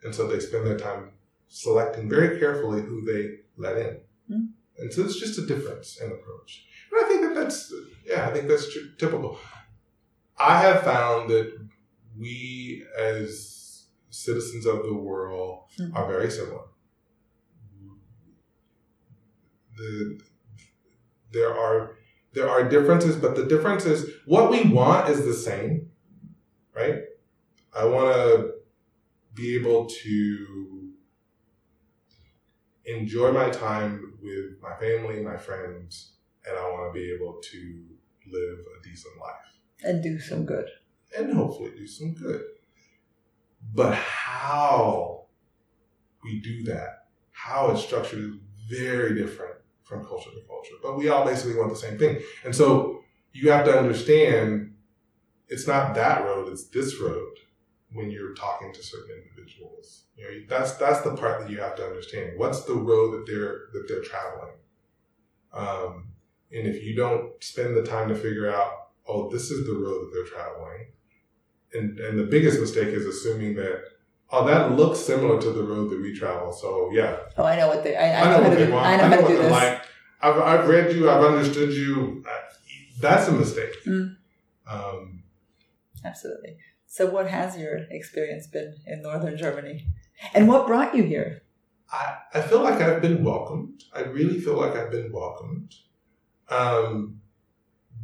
And so they spend their time selecting very carefully who they let in. Mm. And so it's just a difference in approach. And I think that that's, yeah, I think that's typical. I have found that we as citizens of the world Mhm. are very similar. The, there are there are differences, but the difference is what we want is the same, right? I want to be able to enjoy my time with my family, my friends, and I want to be able to live a decent life And do some good. And hopefully do some good. But how we do that, how it's structured is very different from culture to culture. But we all basically want the same thing. And so you have to understand it's not that road, it's this road when you're talking to certain individuals. You know, that's that's the part that you have to understand. What's the road that they're that they're traveling? Um, and if you don't spend the time to figure out, oh, this is the road that they're traveling, and and the biggest mistake is assuming that oh that looks similar to the road that we travel. So yeah, Oh, I know what they. I, I, I know, know what they do. want. I know how to what do they this. like. I've I've read you. I've understood you. That's a mistake. Mm. Um, Absolutely. So, what has your experience been in northern Germany, and what brought you here? I, I feel like I've been welcomed. I really feel like I've been welcomed. Um,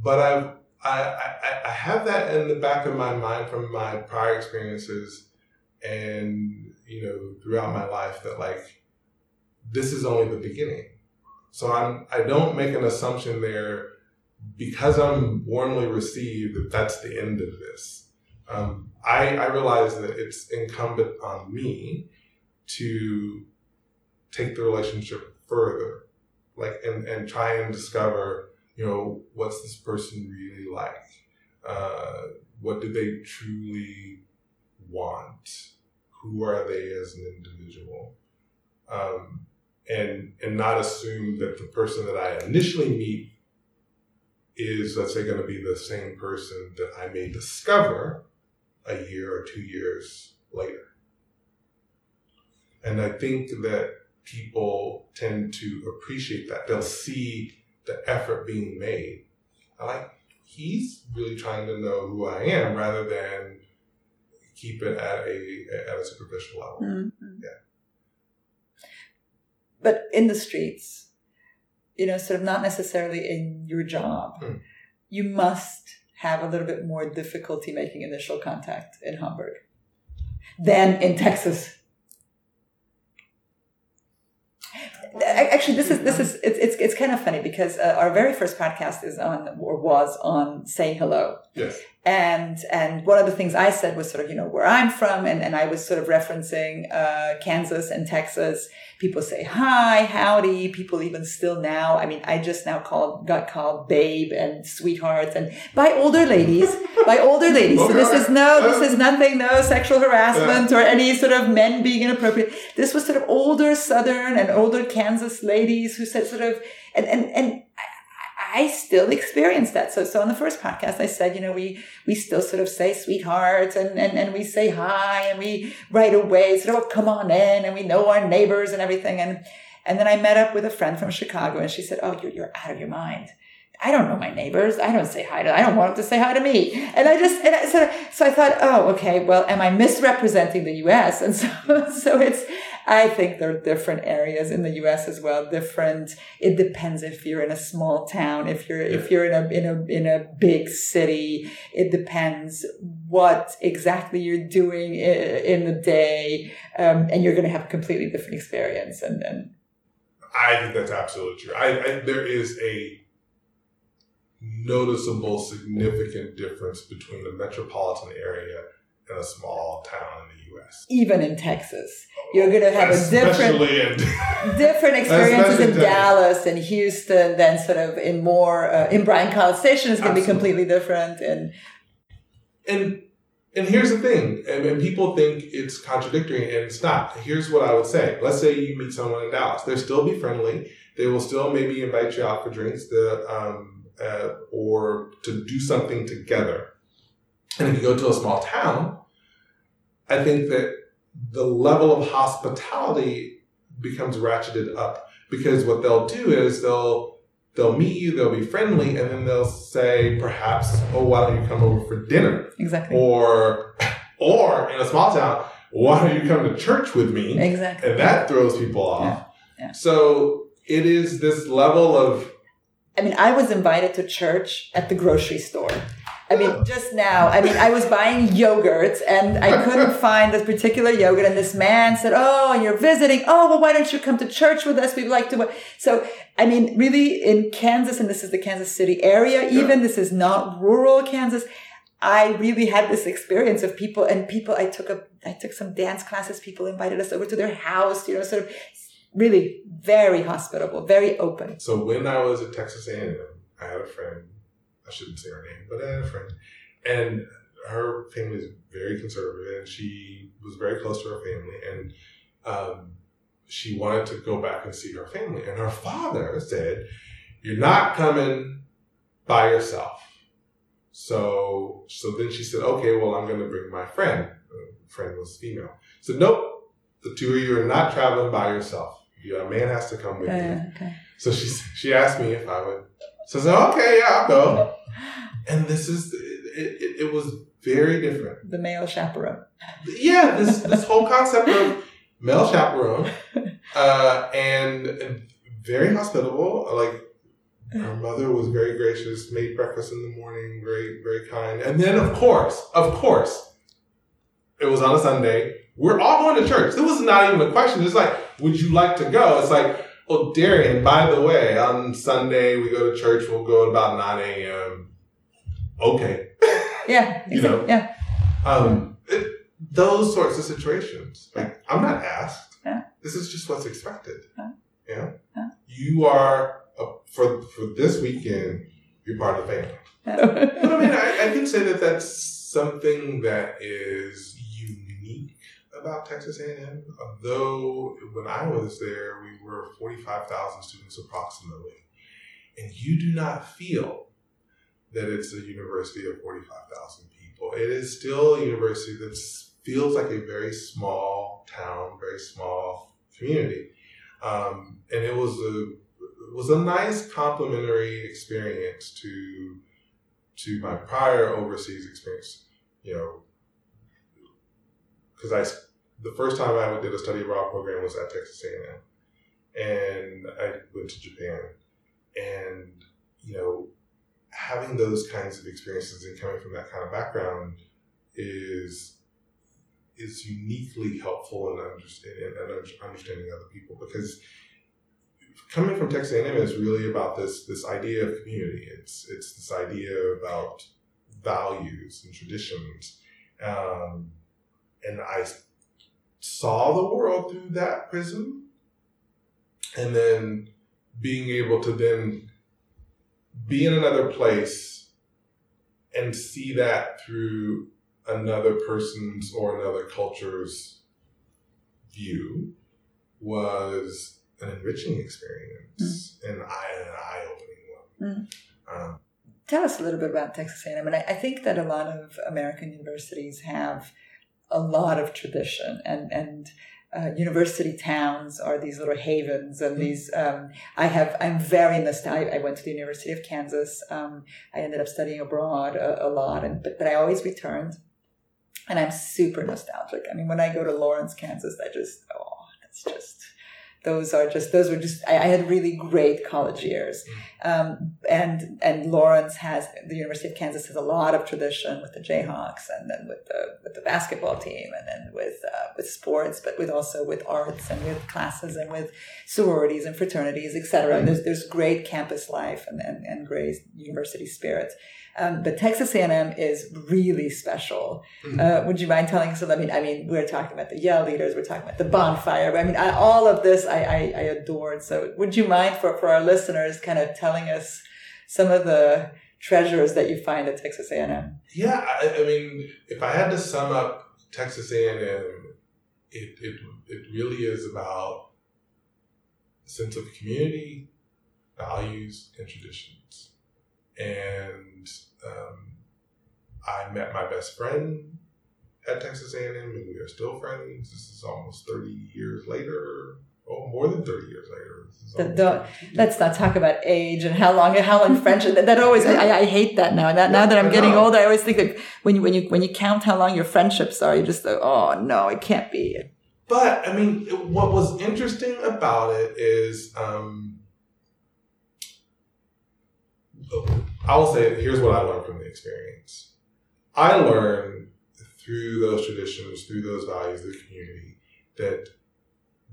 but I've, I, I, have that in the back of my mind from my prior experiences and, you know, throughout my life that like, this is only the beginning. So I'm, I don't make an assumption there because I'm warmly received that that's the end of this. Um, I, I realize that it's incumbent on me to take the relationship further like and, and try and discover you know what's this person really like? Uh, what do they truly want? Who are they as an individual? Um, and and not assume that the person that i initially meet is let's say going to be the same person that i may discover a year or two years later. And i think that people tend to appreciate that. They'll see the effort being made. I like he's really trying to know who I am rather than keep it at a at a superficial level. Mhm. Yeah. But in the streets, you know, sort of not necessarily in your job, Hmm. you must have a little bit more difficulty making initial contact in Hamburg than in Texas. A- Actually, this is this is it's it's, it's kind of funny because uh, our very first podcast is on or was on saying hello, Yes. And and one of the things I said was sort of you know where I'm from, and and I was sort of referencing uh, Kansas and Texas. People say hi, howdy. People even still now. I mean, I just now called got called babe and sweethearts and by older ladies, by older ladies. So this is no, this is nothing, no sexual harassment or any sort of men being inappropriate. This was sort of older Southern and older Kansas ladies who said sort of and and and. I, still experience that. So, so on the first podcast, I said, you know, we, we still sort of say sweetheart and, and, and we say hi and we right away sort of, oh, come on in and we know our neighbors and everything. And, and then I met up with a friend from Chicago and she said, oh, you're, you're out of your mind. I don't know my neighbors. I don't say hi to, I don't want them to say hi to me. And I just, and I, so, so I thought, oh, okay, well, am I misrepresenting the U.S.? And so, so it's, I think there are different areas in the U.S. as well. Different. It depends if you're in a small town, if you're if you're in a in a in a big city. It depends what exactly you're doing in the day, um, and you're going to have a completely different experience. And and I think that's absolutely true. I, I there is a noticeable, significant difference between the metropolitan area and a small town in the U.S. even in Texas, you're going to have a different Especially in different experiences in Dallas and Houston than sort of in more uh, in Bryan College Station is going to be completely different. And and and here's the thing, and, and people think it's contradictory, and it's not. Here's what I would say: Let's say you meet someone in Dallas, they'll still be friendly. They will still maybe invite you out for drinks, the, um, uh, or to do something together. And if you go to a small town, I think that the level of hospitality becomes ratcheted up because what they'll do is they'll they'll meet you, they'll be friendly, and then they'll say perhaps, "Oh, why don't you come over for dinner?" exactly. Or or in a small town, why don't you come to church with me? Exactly. And that throws people off. Yeah. Yeah. So it is this level of I mean, I was invited to church at the grocery store. I mean, just now, I mean, I was buying yogurt and I couldn't find this particular yogurt. And this man said, Oh, and you're visiting. Oh, well, why don't you come to church with us? We'd like to. So, I mean, really in Kansas, and this is the Kansas City area, even Yeah. this is not rural Kansas. I really had this experience of people and people, I took a, I took some dance classes. People invited us over to their house, you know, sort of really very hospitable, very open. so when I was at Texas A&M, I had a friend. I shouldn't say her name, but I had a friend, and her family is very conservative, and she was very close to her family, and um, she wanted to go back and see her family, and her father said, "You're not coming by yourself." So, so then she said, "Okay, well, I'm going to bring my friend." The friend was female. So, nope, the two of you are not traveling by yourself. You, a man has to come with you. Uh, okay. So she she asked me if I would. So I said, okay, yeah, I'll go. And this is it, it, it was very different. The male chaperone. Yeah, this this whole concept of male chaperone uh, and, and very hospitable. Like her mother was very gracious, made breakfast in the morning, very very kind. And then of course, of course, it was on a Sunday. We're all going to church. It was not even a question. It's like, would you like to go? It's like, oh, Darion, by the way, on Sunday we go to church. We'll go at about 9 a.m. Okay. Yeah. You know. Yeah. Um, it, those sorts of situations. Like, I'm not asked. Yeah. This is just what's expected. Yeah. Yeah. Yeah. You are, a, for, for this weekend, you're part of the family. But I mean, I, I can say that that's something that is unique about Texas A&M. Although when I was there, we were 45,000 students approximately. And you do not feel that it's a university of 45,000 people. It is still a university that feels like a very small town, very small community. Um, and it was a it was a nice complementary experience to to my prior overseas experience. You know, because I the first time I ever did a study abroad program was at Texas A&M, and I went to Japan, and you know, having those kinds of experiences and coming from that kind of background is is uniquely helpful in understanding and understanding other people. Because coming from Texas A&M is really about this this idea of community. It's it's this idea about values and traditions, um, and I saw the world through that prism, and then being able to then be in another place and see that through another person's or another culture's view was an enriching experience and I, an eye-opening one. Um, Tell us a little bit about Texas A&M. And I, I think that a lot of American universities have a lot of tradition. And and uh, university towns are these little havens and Mhm. these um, i have i'm very nostalgic i went to the university of kansas um, i ended up studying abroad a, a lot and but, but i always returned. And i'm super nostalgic. I mean when i go to lawrence kansas i just oh that's just those are just those were just I, I had really great college years. Um, and and Lawrence has the University of Kansas has a lot of tradition with the Jayhawks and then with the with the basketball team and then with uh, with sports but with also with arts and with classes and with sororities and fraternities etc there's there's great campus life and and, and great university spirit um, but Texas A&M is really special. Uh, would you mind telling us? I mean, I mean, we're talking about the Yell leaders, we're talking about the bonfire. But I mean, I, all of this I, I, I adored. So, would you mind for for our listeners, kind of telling us some of the treasures that you find at Texas A&M? yeah, I, I mean, if I had to sum up Texas A&M, it, it, it really is about a sense of community, values, and traditions. And um, I met my best friend at Texas A&M, and we are still friends. This is almost 30 years later, oh, more than 30 years later. Let's not talk about age and how long how long friendship that, that always I, I hate that now that now that I'm getting older I always think that when you when you when you count how long your friendships are you just like oh no it can't be but I mean what was interesting about it is um, I will say here's what I learned from the experience I learned through those traditions through those values of the community that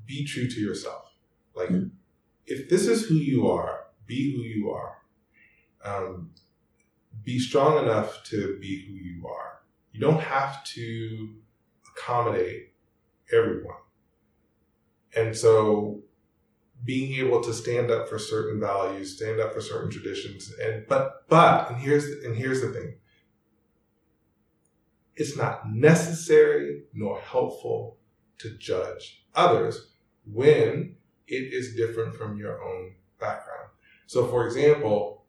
be true to yourself like mm-hmm if this is who you are, be who you are. Um, be strong enough to be who you are. You don't have to accommodate everyone. And so being able to stand up for certain values, stand up for certain traditions, and but but and here's and here's the thing. It's not necessary nor helpful to judge others when it is different from your own background. So, for example,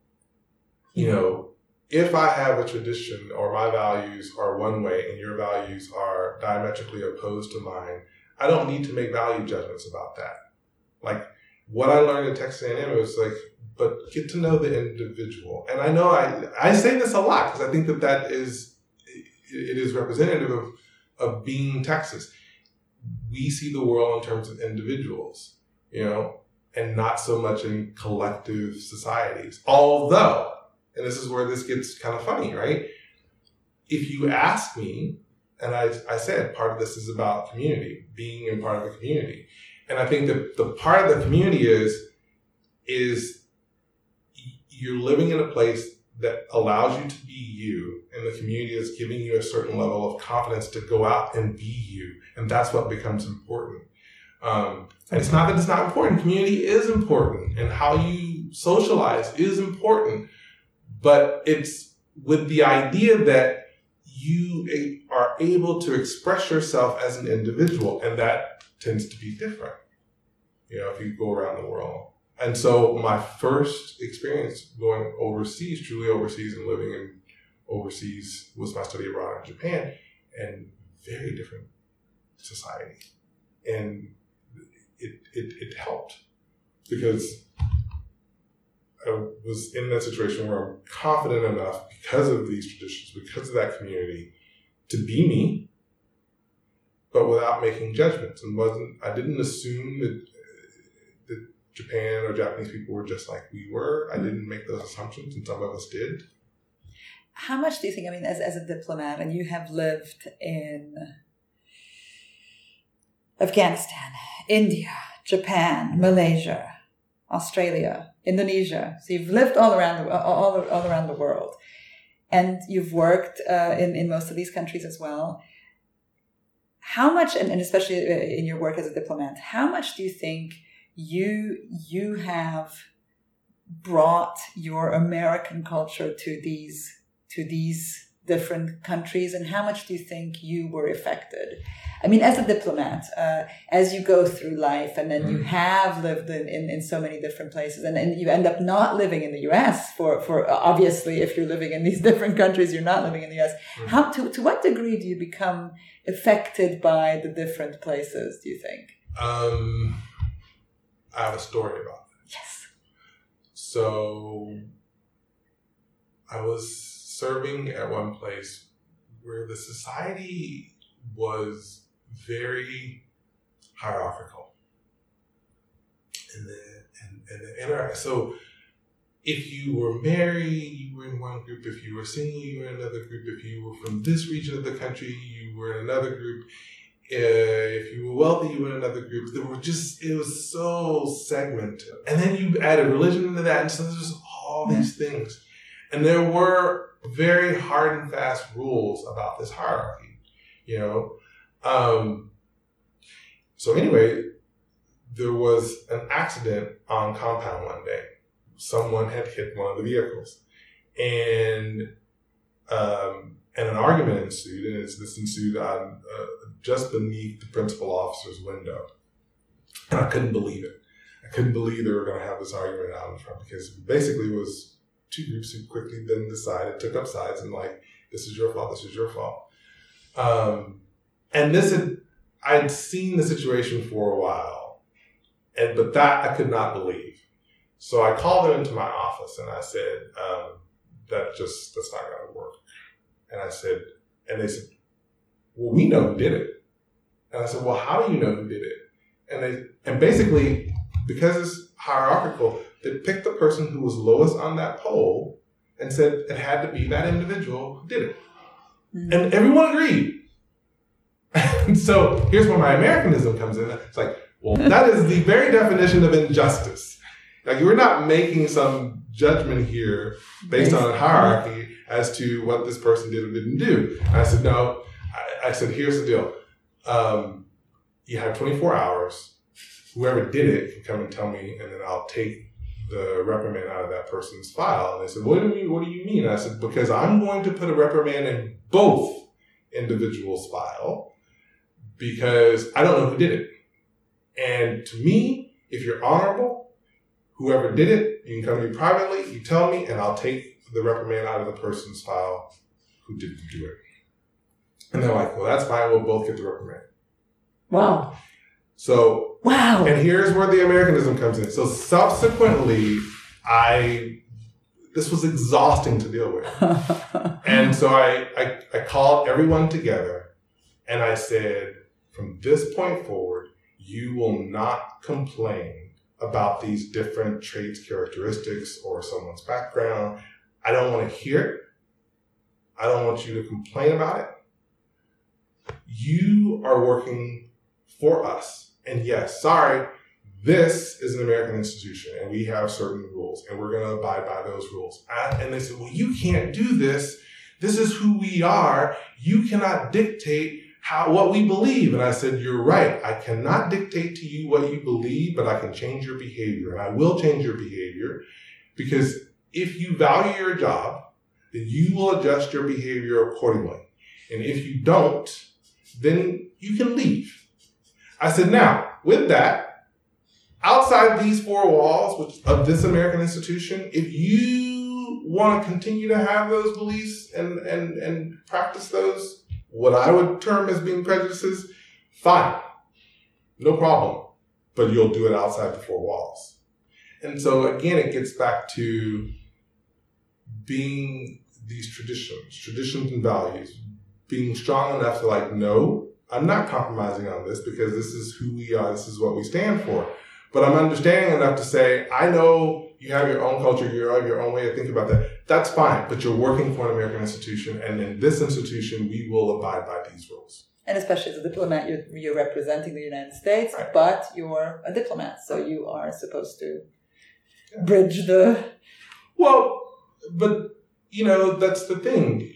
you know, if I have a tradition or my values are one way and your values are diametrically opposed to mine, I don't need to make value judgments about that. Like what I learned at Texas A&M was like, but get to know the individual. And I know I I say this a lot because I think that that is it is representative of of being Texas. We see the world in terms of individuals you know, and not so much in collective societies. Although, and this is where this gets kind of funny, right? If you ask me, and I, I said part of this is about community, being in part of a community. And I think that the part of the community is, is you're living in a place that allows you to be you, and the community is giving you a certain level of confidence to go out and be you. And that's what becomes important. Um, and it's not that it's not important. Community is important, and how you socialize is important. But it's with the idea that you are able to express yourself as an individual, and that tends to be different. You know, if you go around the world. And so, my first experience going overseas, truly overseas, and living in overseas was my study abroad in Japan, and very different society. And it, it, it helped because I was in that situation where I'm confident enough because of these traditions, because of that community, to be me, but without making judgments. And wasn't I didn't assume that that Japan or Japanese people were just like we were. I didn't make those assumptions, and some of us did. How much do you think? I mean, as as a diplomat, and you have lived in Afghanistan, India, Japan, Malaysia, Australia, Indonesia. So you've lived all around the, all, all around the world, and you've worked uh, in in most of these countries as well. How much, and, and especially uh, in your work as a diplomat, how much do you think you you have brought your American culture to these to these different countries and how much do you think you were affected? I mean as a diplomat uh, as you go through life and then you mm. have lived in, in, in, so many different places and then you end up not living in the us for, for obviously if you're living in these different countries you're not living in the us mm. how to, to what degree do you become affected by the different places do you think? Um, i have a story about that. Yes. So i was serving at one place where the society was very hierarchical. And the and, and the inter- so if you were married, you were in one group. If you were single, you were in another group. If you were from this region of the country, you were in another group. Uh, if you were wealthy, you were in another group. There were just it was so segmented, and then you added religion into that, and so there's all these things. And there were very hard and fast rules about this hierarchy, you know. Um, so anyway, there was an accident on compound one day. Someone had hit one of the vehicles, and um, and an argument ensued, and this ensued on uh, just beneath the principal officer's window, and I couldn't believe it. I couldn't believe they were going to have this argument out in front because basically it was two groups who quickly then decided, took up sides, and like, this is your fault, this is your fault. Um, and this had, I'd seen the situation for a while, And but that I could not believe. So I called them into my office and I said, um, that just that's not gonna work. And I said, and they said, Well, we know who did it. And I said, Well, how do you know who did it? And they and basically, because it's hierarchical, they picked the person who was lowest on that pole and said it had to be that individual who did it. Mm. And everyone agreed. and so here's where my Americanism comes in. It's like, well, that is the very definition of injustice. Like you're not making some judgment here based on a hierarchy as to what this person did or didn't do. And I said, no. I, I said, here's the deal. Um, you have 24 hours. Whoever did it can come and tell me, and then I'll take the reprimand out of that person's file. And they said, what do you, what do you mean? I said, because I'm going to put a reprimand in both individuals' file because I don't know who did it. And to me, if you're honorable, whoever did it, you can come to me privately, you tell me, and I'll take the reprimand out of the person's file who didn't do it. And they're like, well, that's fine. We'll both get the reprimand. Wow. So Wow. and here's where the Americanism comes in. So subsequently, I this was exhausting to deal with, and so I, I I called everyone together, and I said, from this point forward, you will not complain about these different traits, characteristics, or someone's background. I don't want to hear it. I don't want you to complain about it. You are working for us. And yes, sorry, this is an American institution and we have certain rules and we're going to abide by those rules. And they said, well, you can't do this. This is who we are. You cannot dictate how, what we believe. And I said, you're right. I cannot dictate to you what you believe, but I can change your behavior and I will change your behavior because if you value your job, then you will adjust your behavior accordingly. And if you don't, then you can leave. I said, now, with that, outside these four walls of this American institution, if you want to continue to have those beliefs and, and, and practice those, what I would term as being prejudices, fine. No problem. But you'll do it outside the four walls. And so again, it gets back to being these traditions, traditions and values, being strong enough to like, no, I'm not compromising on this because this is who we are, this is what we stand for. But I'm understanding enough to say, I know you have your own culture, you have your own way of thinking about that. That's fine, but you're working for an American institution, and in this institution, we will abide by these rules. and especially as a diplomat, you're, you're representing the United States, Right. but you're a diplomat, so you are supposed to bridge the. Well, but you know, that's the thing.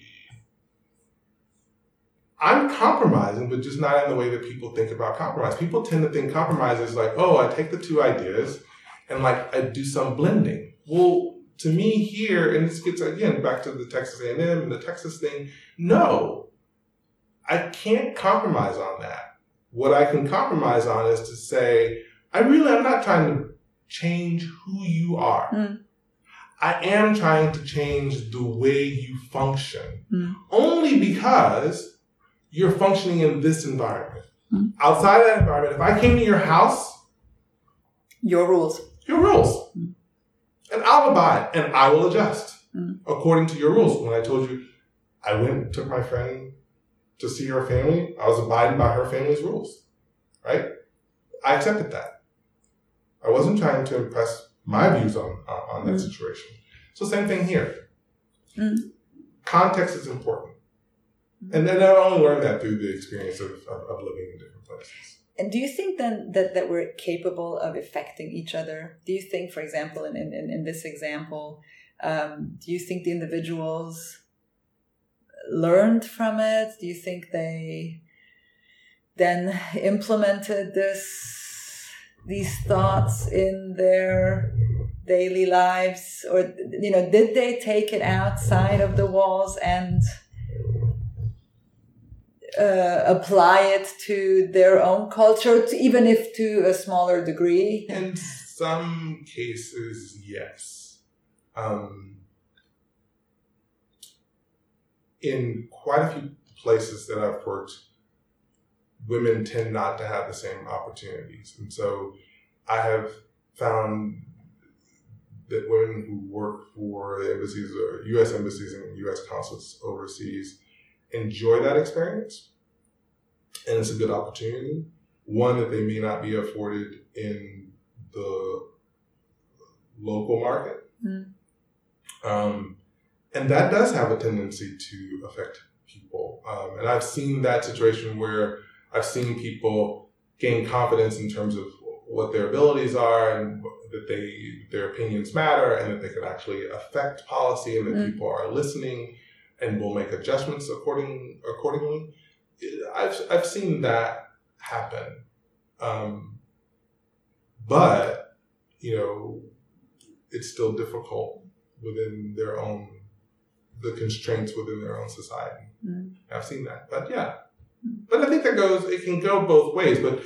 I'm compromising, but just not in the way that people think about compromise. People tend to think compromise is like, oh, I take the two ideas and like I do some blending. Well, to me here, and this gets again back to the Texas A&M and the Texas thing. No, I can't compromise on that. What I can compromise on is to say, I really am not trying to change who you are. Mm. I am trying to change the way you function, Mm. only because you're functioning in this environment. Mm. Outside of that environment, if I came to your house, Your rules. your rules, Mm. and I'll abide and I will adjust Mm. according to your rules. When I told you I went took my friend to see her family, I was abiding by her family's rules, right? I accepted that. I wasn't trying to impress my views on, on, on that Mm. situation. So same thing here. Mm. Context is important. And then I only learned that through the experience of, of, of living in different places. And do you think then that, that we're capable of affecting each other? Do you think, for example, in, in, in this example, um, do you think the individuals learned from it? Do you think they then implemented this these thoughts in their daily lives or you know did they take it outside of the walls and uh, apply it to their own culture, to, even if to a smaller degree. In some cases, yes. Um, in quite a few places that I've worked, women tend not to have the same opportunities. And so I have found that women who work for the embassies or U.S. embassies and U.S. consulates overseas enjoy that experience, and it's a good opportunity. One that they may not be afforded in the local market, mm. um, and that does have a tendency to affect people. Um, and I've seen that situation where I've seen people gain confidence in terms of what their abilities are and that they their opinions matter and that they can actually affect policy and that mm. people are listening and we'll make adjustments according accordingly. I've I've seen that happen, um, but you know, it's still difficult within their own the constraints within their own society. Mm. I've seen that, but yeah, but I think that goes. It can go both ways, but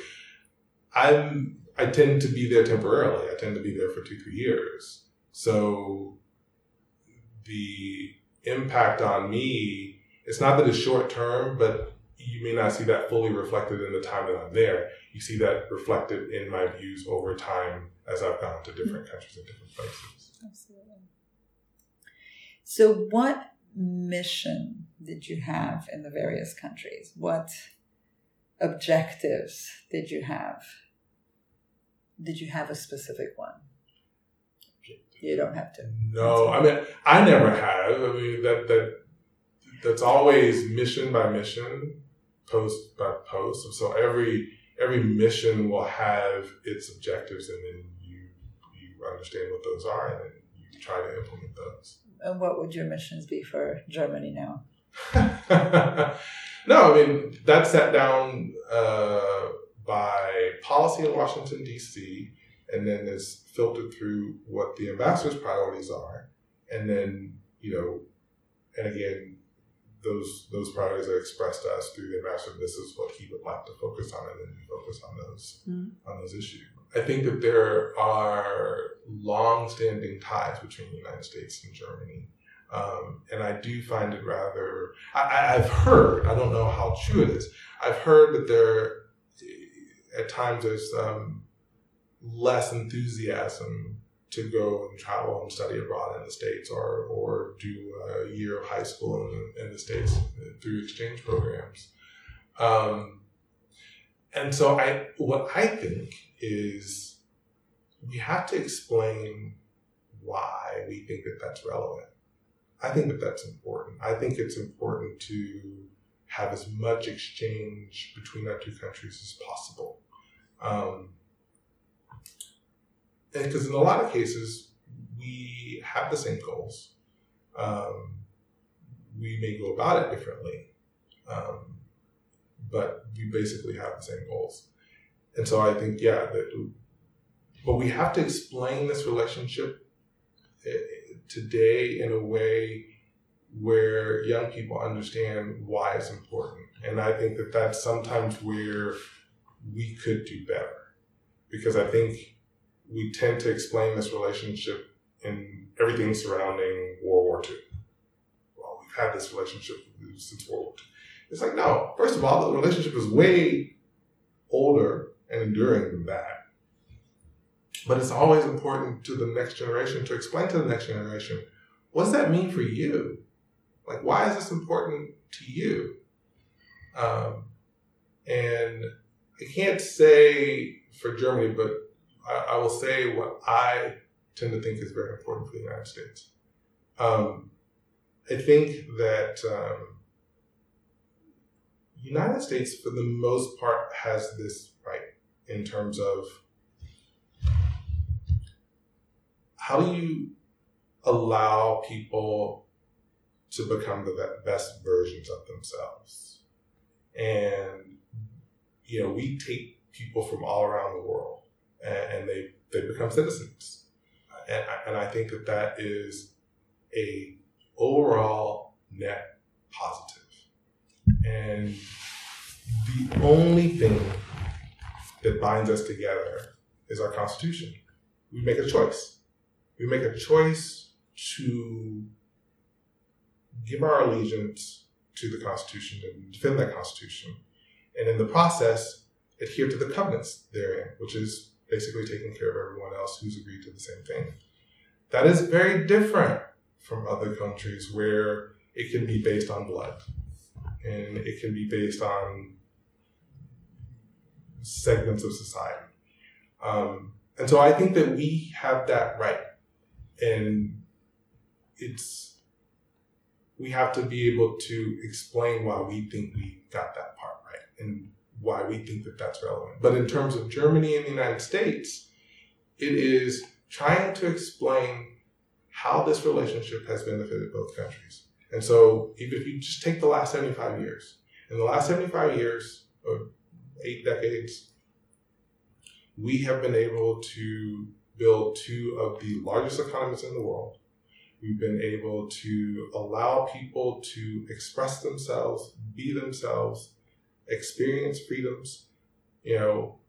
I'm I tend to be there temporarily. I tend to be there for two, three years. So the impact on me, it's not that it's short term, but you may not see that fully reflected in the time that I'm there. You see that reflected in my views over time as I've gone to different mm-hmm. countries and different places. Absolutely. So, what mission did you have in the various countries? What objectives did you have? Did you have a specific one? You don't have to. No, I mean I never have. I mean that that that's always mission by mission, post by post. So every every mission will have its objectives, and then you you understand what those are, and then you try to implement those. And what would your missions be for Germany now? no, I mean that's set down. Uh, by policy in Washington, D.C., and then it's filtered through what the ambassador's priorities are. And then, you know, and again, those those priorities are expressed to us through the ambassador. This is what he would like to focus on, and then we focus on those mm. on those issues. I think that there are long-standing ties between the United States and Germany, um, and I do find it rather. I, I've heard. I don't know how true it is. I've heard that there at times there's um, less enthusiasm to go and travel and study abroad in the states or or do a year of high school in, in the states through exchange programs. Um, and so i what i think is we have to explain why we think that that's relevant. I think that that's important. I think it's important to have as much exchange between our two countries as possible. Um, because in a lot of cases, we have the same goals. Um, we may go about it differently, um, but we basically have the same goals. And so I think, yeah, that, but we have to explain this relationship eh, today in a way where young people understand why it's important. And I think that that's sometimes where we could do better. Because I think we tend to explain this relationship in everything surrounding World War II. Well, we've had this relationship since World War II. It's like, no, first of all, the relationship is way older and enduring than that. But it's always important to the next generation to explain to the next generation what does that mean for you? Like, why is this important to you? Um, and I can't say for Germany, but I, I, will say what I tend to think is very important for the United States. Um, I think that um, United States, for the most part, has this right in terms of how do you allow people to become the best versions of themselves and you know, we take people from all around the world and, they, they become citizens. And, and I think that that is a overall net positive. And the only thing that binds us together is our Constitution. We make a choice. We make a choice to give our allegiance to the Constitution and defend that Constitution and in the process adhere to the covenants therein, which is basically taking care of everyone else who's agreed to the same thing. That is very different from other countries where it can be based on blood and it can be based on segments of society. Um, and so I think that we have that right. And it's, we have to be able to explain why we think we got that part right and why we think that that's relevant. But in terms of Germany and the United States, it is trying to explain how this relationship has benefited both countries. And so, even if you just take the last 75 years, in the last 75 years, or eight decades, we have been able to build two of the largest economies in the world. We've been able to allow people to express themselves, be themselves, experience freedoms, you know,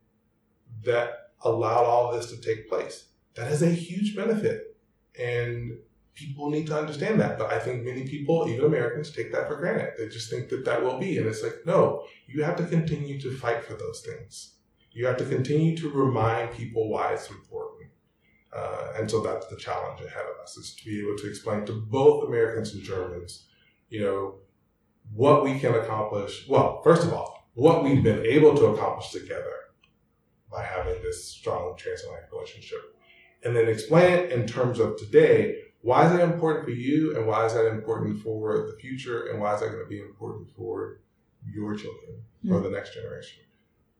that allowed all this to take place. That is a huge benefit. And people need to understand that. But I think many people, even Americans, take that for granted. They just think that that will be. And it's like, no, you have to continue to fight for those things. You have to continue to remind people why it's important. Uh, and so that's the challenge ahead of us is to be able to explain to both Americans and Germans, you know, what we can accomplish. Well, first of all, what we've been able to accomplish together by having this strong transatlantic relationship. And then explain it in terms of today. Why is that important for you? And why is that important for the future? And why is that going to be important for your children mm. or the next generation?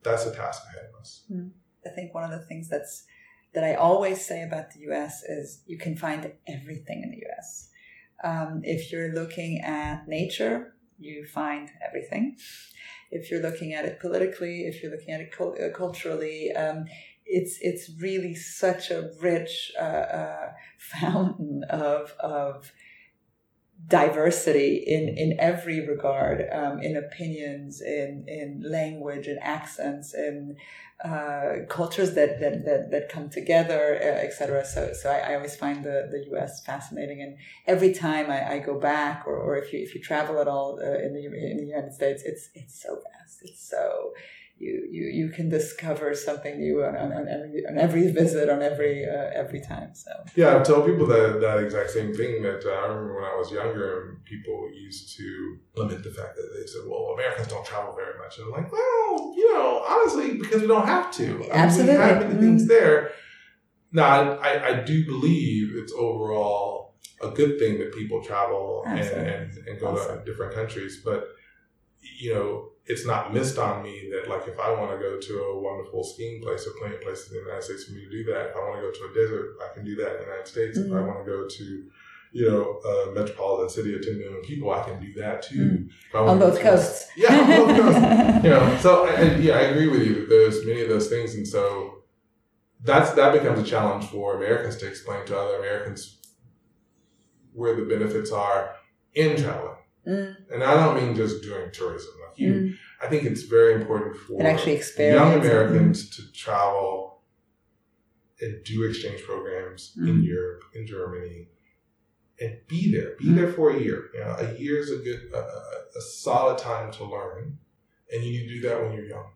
That's the task ahead of us. Mm. I think one of the things that's that I always say about the US is you can find everything in the US. Um, if you're looking at nature, you find everything. If you're looking at it politically, if you're looking at it uh, culturally, um, it's it's really such a rich uh, uh, fountain of of diversity in in every regard, um, in opinions, in in language, in accents, in uh, cultures that, that, that, that come together, uh, etc. So, so I, I, always find the, the U.S. fascinating, and every time I, I go back, or, or if you if you travel at all uh, in the in the United States, it's it's so vast, it's so you you you can discover something new on, on, on every on every visit on every uh, every time so. Yeah i tell people that that exact same thing that uh, i remember when i was younger and people used to limit the fact that they said well americans don't travel very much. And i'm like well you know honestly because we don't have to. Absolutely I mean, we have many things there. Now I, I do believe it's overall a good thing that people travel and, and, and, go awesome. to different countries but you know it's not missed on me that like if I want to go to a wonderful skiing place or plenty of places in the United States for me to do that. If I want to go to a desert, I can do that in the United States. Mm-hmm. If I mm-hmm. want to go to, you know, a metropolitan city of 10 million people, I can do that too. Mm-hmm. On both coasts. yeah, on both coasts. you know, so I, yeah, I agree with you that there's many of those things. And so that's, that becomes a challenge for Americans to explain to other Americans where the benefits are in traveling. Mm. And I don't mean just doing tourism. You, mm. I think it's very important for young Americans to travel and do exchange programs mm. in Europe, in Germany, and be there. Be there for a year. You know, a year is a good, a, a solid time to learn, and you need to do that when you're young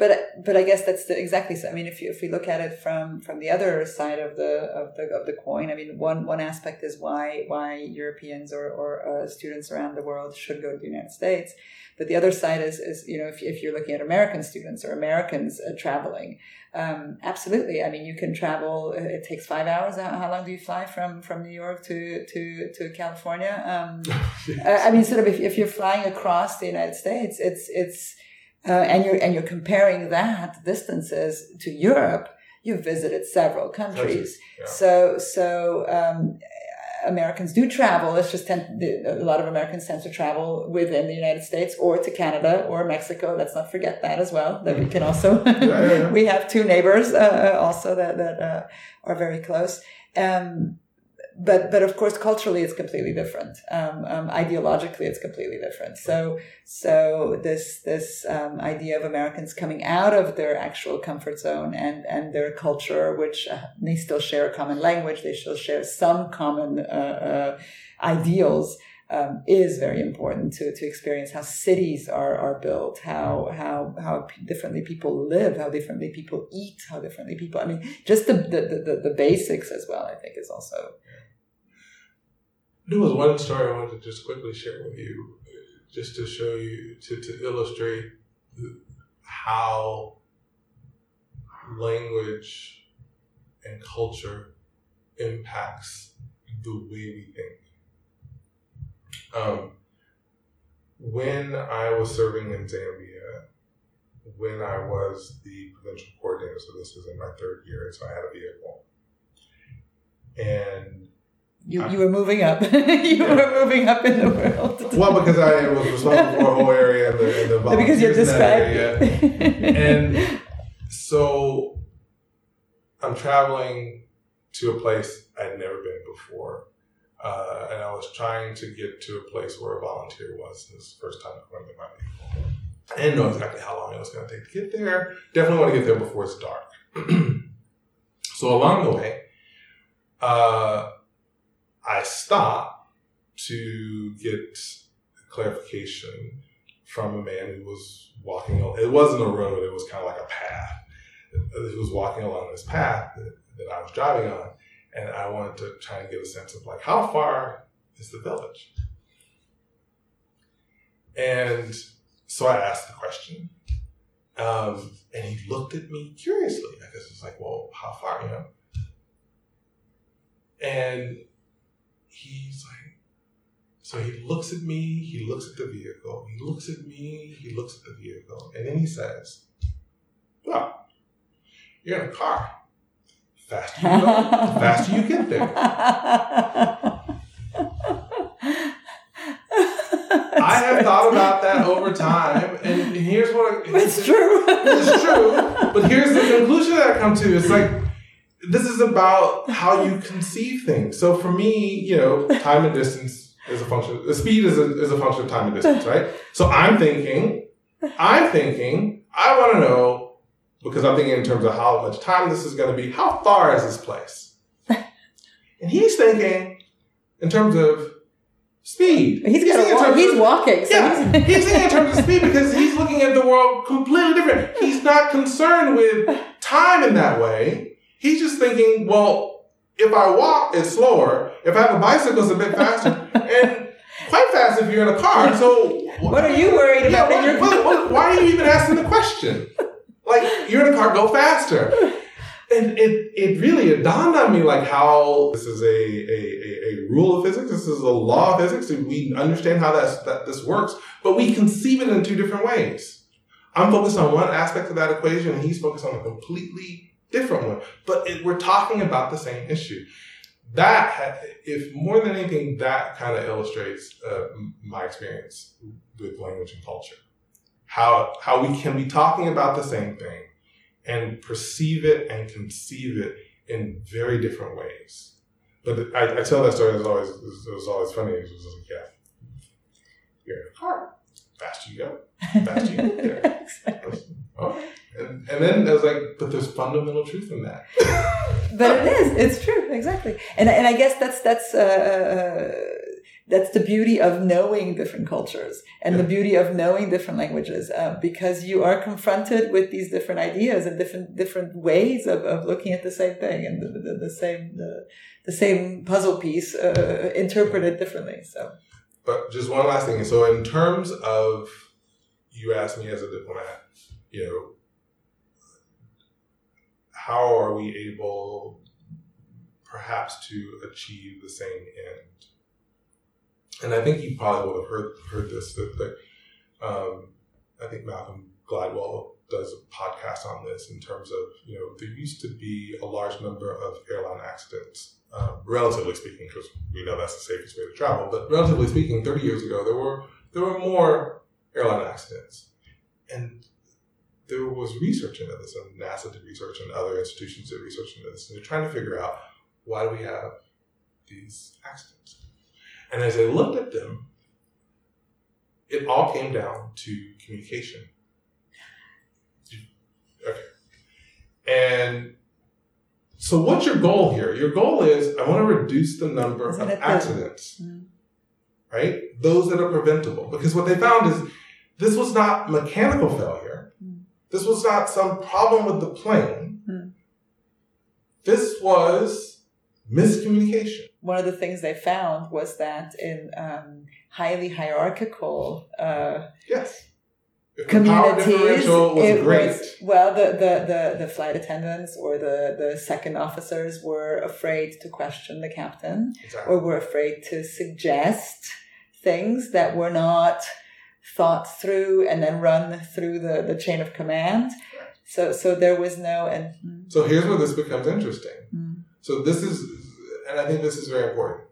but but I guess that's the, exactly so. I mean, if you if we look at it from from the other side of the of the of the coin, I mean, one one aspect is why why Europeans or or uh, students around the world should go to the United States, but the other side is is you know if if you're looking at American students or Americans uh, traveling, um, absolutely. I mean, you can travel. Uh, it takes five hours. How, how, long do you fly from from New York to to to California? Um. I mean, sort of if if you're flying across the United States, it's it's uh, and you're and you're comparing that distances to Europe, you've visited several countries. Yeah. So so um, Americans do travel. It's just tend, a lot of Americans tend to travel within the United States or to Canada or Mexico. Let's not forget that as well. That we can also yeah, yeah, we have two neighbors uh, also that that uh, are very close. Um, but but of course culturally it's completely different um, um, ideologically it's completely different so so this this um, idea of americans coming out of their actual comfort zone and and their culture which uh, they still share a common language they still share some common uh, uh, ideals um, is very important to, to experience how cities are, are built, how how how differently people live, how differently people eat, how differently people. I mean, just the the, the, the basics as well. I think is also. There was one story I wanted to just quickly share with you, just to show you to to illustrate how language and culture impacts the way we think. Um, when I was serving in Zambia, when I was the provincial coordinator, so this was in my third year, so I had a vehicle. And you, you were moving up. you yeah. were moving up in the world. Well, because I was responsible for a whole area and the, and the because you're describing. and so I'm traveling to a place I'd never been before. Uh, and I was trying to get to a place where a volunteer was. This is the first time I've been my vehicle. I didn't know exactly how long it was going to take to get there. Definitely want to get there before it's dark. so along the way, uh, I stopped to get clarification from a man who was walking. It wasn't a road; it was kind of like a path. He was walking along this path that, that I was driving on, and I wanted to try and get a sense of like how far is the village. And so I asked the question, um, and he looked at me curiously. I guess it's like, well, how far, you know? And he's like, so he looks at me, he looks at the vehicle, he looks at me, he looks at the vehicle, and then he says, well, you're in a car. Faster you go, the faster you get there. I have thought about that over time, and here's what I, it's true. It's true, but here's the conclusion that I come to. It's like this is about how you conceive things. So for me, you know, time and distance is a function. The speed is a, is a function of time and distance, right? So I'm thinking, I'm thinking, I want to know because I'm thinking in terms of how much time this is going to be. How far is this place? and he's thinking in terms of speed. He's, he's, walk, he's of, walking. So yeah, he's, he's thinking in terms of speed because he's looking at the world completely different. He's not concerned with time in that way. He's just thinking, well, if I walk, it's slower. If I have a bicycle, it's a bit faster. and quite fast if you're in a car. So what are you worried about? Yeah, what, what, why are you even asking the question? Like you're in a car, go faster. And it, it really it dawned on me like how this is a, a, a, a rule of physics. This is a law of physics. And we understand how that's, that this works, but we conceive it in two different ways. I'm focused on one aspect of that equation, and he's focused on a completely different one. But it, we're talking about the same issue. That, if more than anything, that kind of illustrates uh, my experience with language and culture. How how we can be talking about the same thing and perceive it and conceive it in very different ways. But I, I tell that story. It was always it was always funny. It was like, yeah, you're in a car. Fast you go, fast you get there. exactly. Okay. And, and then I was like, but there's fundamental truth in that. but it is. It's true. Exactly. And and I guess that's that's. Uh, uh, that's the beauty of knowing different cultures and yeah. the beauty of knowing different languages uh, because you are confronted with these different ideas and different different ways of, of looking at the same thing and the, the, the same the, the same puzzle piece uh, interpreted differently so but just one last thing so in terms of you asked me as a diplomat you know how are we able perhaps to achieve the same end? And I think you probably would have heard heard this that, that um, I think Malcolm Gladwell does a podcast on this in terms of you know there used to be a large number of airline accidents, um, relatively speaking, because we know that's the safest way to travel. But relatively speaking, 30 years ago there were there were more airline accidents, and there was research into this, and NASA did research, and other institutions did research into this, and they're trying to figure out why do we have these accidents. And as I looked at them, it all came down to communication. Okay. And so, what's your goal here? Your goal is I want to reduce the number Isn't of accidents. Mm-hmm. right? Those that are preventable. Because what they found is this was not mechanical failure. This was not some problem with the plane. Mm. This was miscommunication. One of the things they found was that in um, highly hierarchical uh, Yes. If the power communities, it great. was well, the, the, the, the flight attendants or the, the second officers were afraid to question the captain exactly. or were afraid to suggest things that were not thought through and then run through the, the chain of command. So so there was no and mm, So here's where this becomes interesting. mm, So this is, and I think this is very important.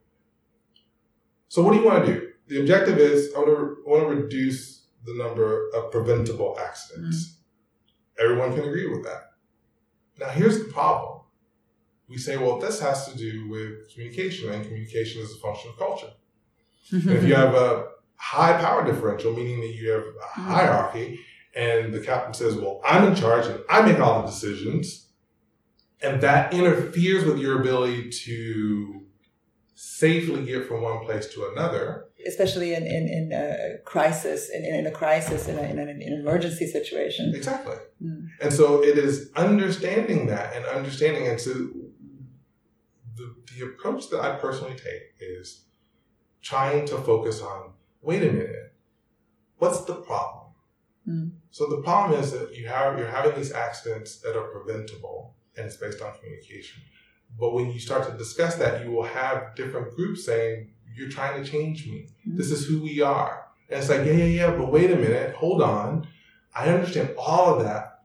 So what do you want to do? The objective is I want to, I want to reduce the number of preventable accidents. Everyone can agree with that. Now here's the problem. We say, well, this has to do with communication, and communication is a function of culture. And if you have a high power differential, meaning that you have a hierarchy, and the captain says, Well, I'm in charge and I make all the decisions, and that interferes with your ability to safely get from one place to another. especially in in, in a crisis in, in a crisis in, a, in, an, in emergency situation. Exactly. Mm. And so it is understanding that and understanding. And so the, the approach that I personally take is trying to focus on wait a minute, what's the problem? Mm. So the problem is that you have you're having these accidents that are preventable and it's based on communication. But when you start to discuss that, you will have different groups saying, You're trying to change me. This is who we are. And it's like, yeah, yeah, yeah, but wait a minute, hold on. I understand all of that,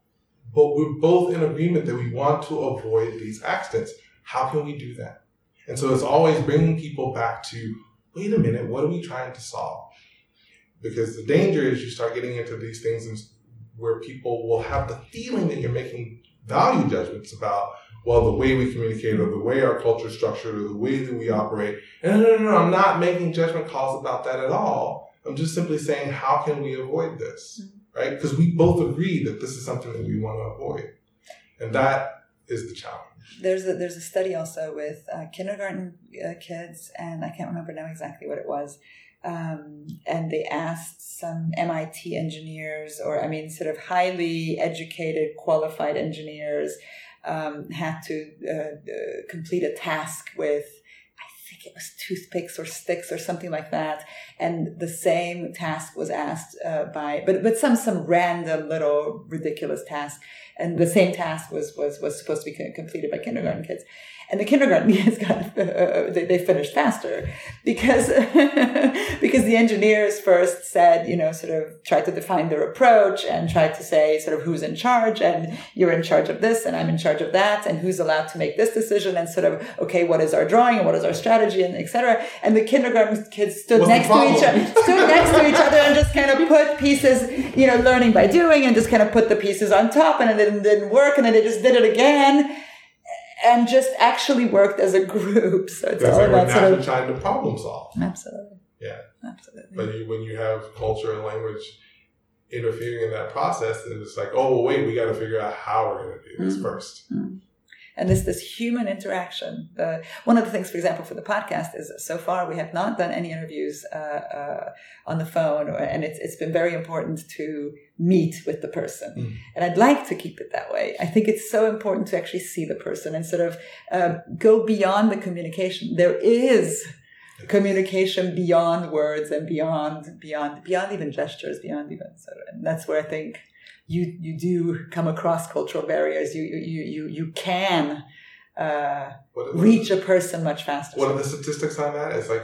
but we're both in agreement that we want to avoid these accidents. How can we do that? And so it's always bringing people back to, wait a minute, what are we trying to solve? Because the danger is you start getting into these things where people will have the feeling that you're making value judgments about, well, the way we communicate or the way our culture is structured or the way that we operate. And no, no, no, no, I'm not making judgment calls about that at all. I'm just simply saying, how can we avoid this? Mm-hmm. Right? Because we both agree that this is something that we want to avoid. And that is the challenge. There's a there's a study also with uh, kindergarten uh, kids, and I can't remember now exactly what it was. Um, and they asked some MIT engineers, or I mean, sort of highly educated, qualified engineers, um, had to uh, uh, complete a task with. I think it was toothpicks or sticks or something like that, and the same task was asked uh, by, but but some some random little ridiculous task, and the same task was was was supposed to be completed by kindergarten kids, and the kindergarten kids got uh, they, they finished faster because because the engineers first said you know sort of tried to define their approach and tried to say sort of who's in charge and you're in charge of this and I'm in charge of that and who's allowed to make this decision and sort of okay what is our drawing and what is our strategy and etc and the kindergarten kids stood What's next to each other stood next to each other and just kind of put pieces you know learning by doing and just kind of put the pieces on top and it didn't, didn't work and then they just did it again and just actually worked as a group so it's That's all like about sort of trying to problem solve. absolutely Yeah. absolutely But you, when you have culture and language interfering in that process, then it's like, oh, well, wait, we got to figure out how we're going to do this Mm. first. and this this human interaction. Uh, one of the things, for example, for the podcast is so far we have not done any interviews uh, uh, on the phone, or, and it's it's been very important to meet with the person, Mm. and I'd like to keep it that way. I think it's so important to actually see the person and sort of um, go beyond the communication. There is communication beyond words and beyond beyond beyond even gestures, beyond even so, and that's where I think you you do come across cultural barriers. You you you you can uh, reach a person much faster. One of the statistics on that is like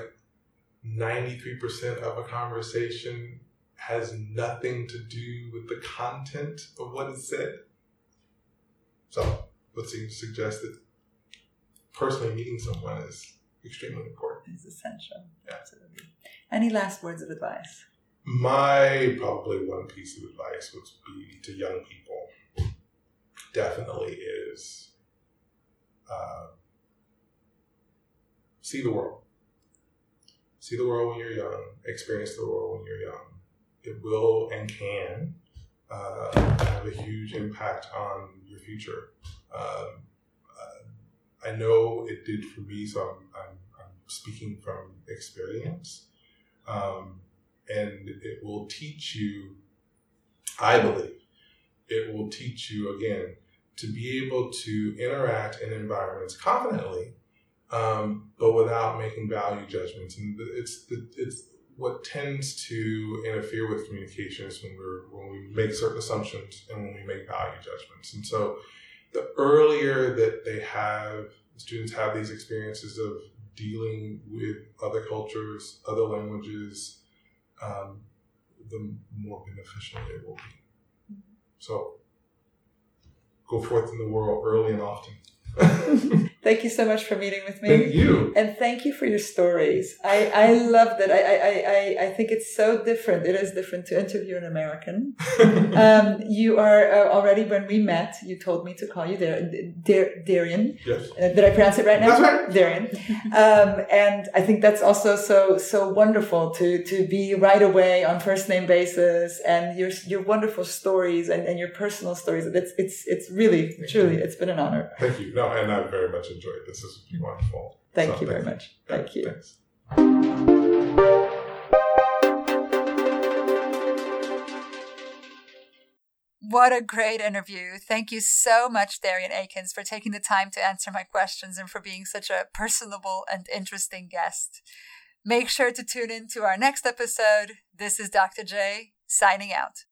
93% of a conversation has nothing to do with the content of what is said. So, let's suggest that personally meeting someone is extremely important. is essential. Yeah. Absolutely. Any last words of advice? My probably one piece of advice would be to young people definitely is uh, see the world. See the world when you're young, experience the world when you're young. It will and can uh, have a huge impact on your future. Um, uh, I know it did for me, so I'm, I'm, I'm speaking from experience. Um, and it will teach you, I believe, it will teach you again to be able to interact in environments confidently, um, but without making value judgments. And it's it's what tends to interfere with communication is when we're when we make certain assumptions and when we make value judgments. And so, the earlier that they have students have these experiences of dealing with other cultures, other languages, um, the more beneficial they will be. So, go forth in the world early and often. Thank you so much for meeting with me. Thank you. And thank you for your stories. I, I love that. I, I, I, I think it's so different. It is different to interview an American. um, you are uh, already, when we met, you told me to call you Dar- Dar- Darion. yes. Uh, did I pronounce it right now? That's right. Darion. Um, and I think that's also so so wonderful to to be right away on first name basis and your your wonderful stories and, and your personal stories. It's it's it's really truly it's been an honor. Thank you. No, and I very much enjoyed this. This has been wonderful. Thank So, you very much. Thank you. Thanks. What a great interview. Thank you so much, Darion Akins, for taking the time to answer my questions and for being such a personable and interesting guest. Make sure to tune in to our next episode. This is Dr. J signing out.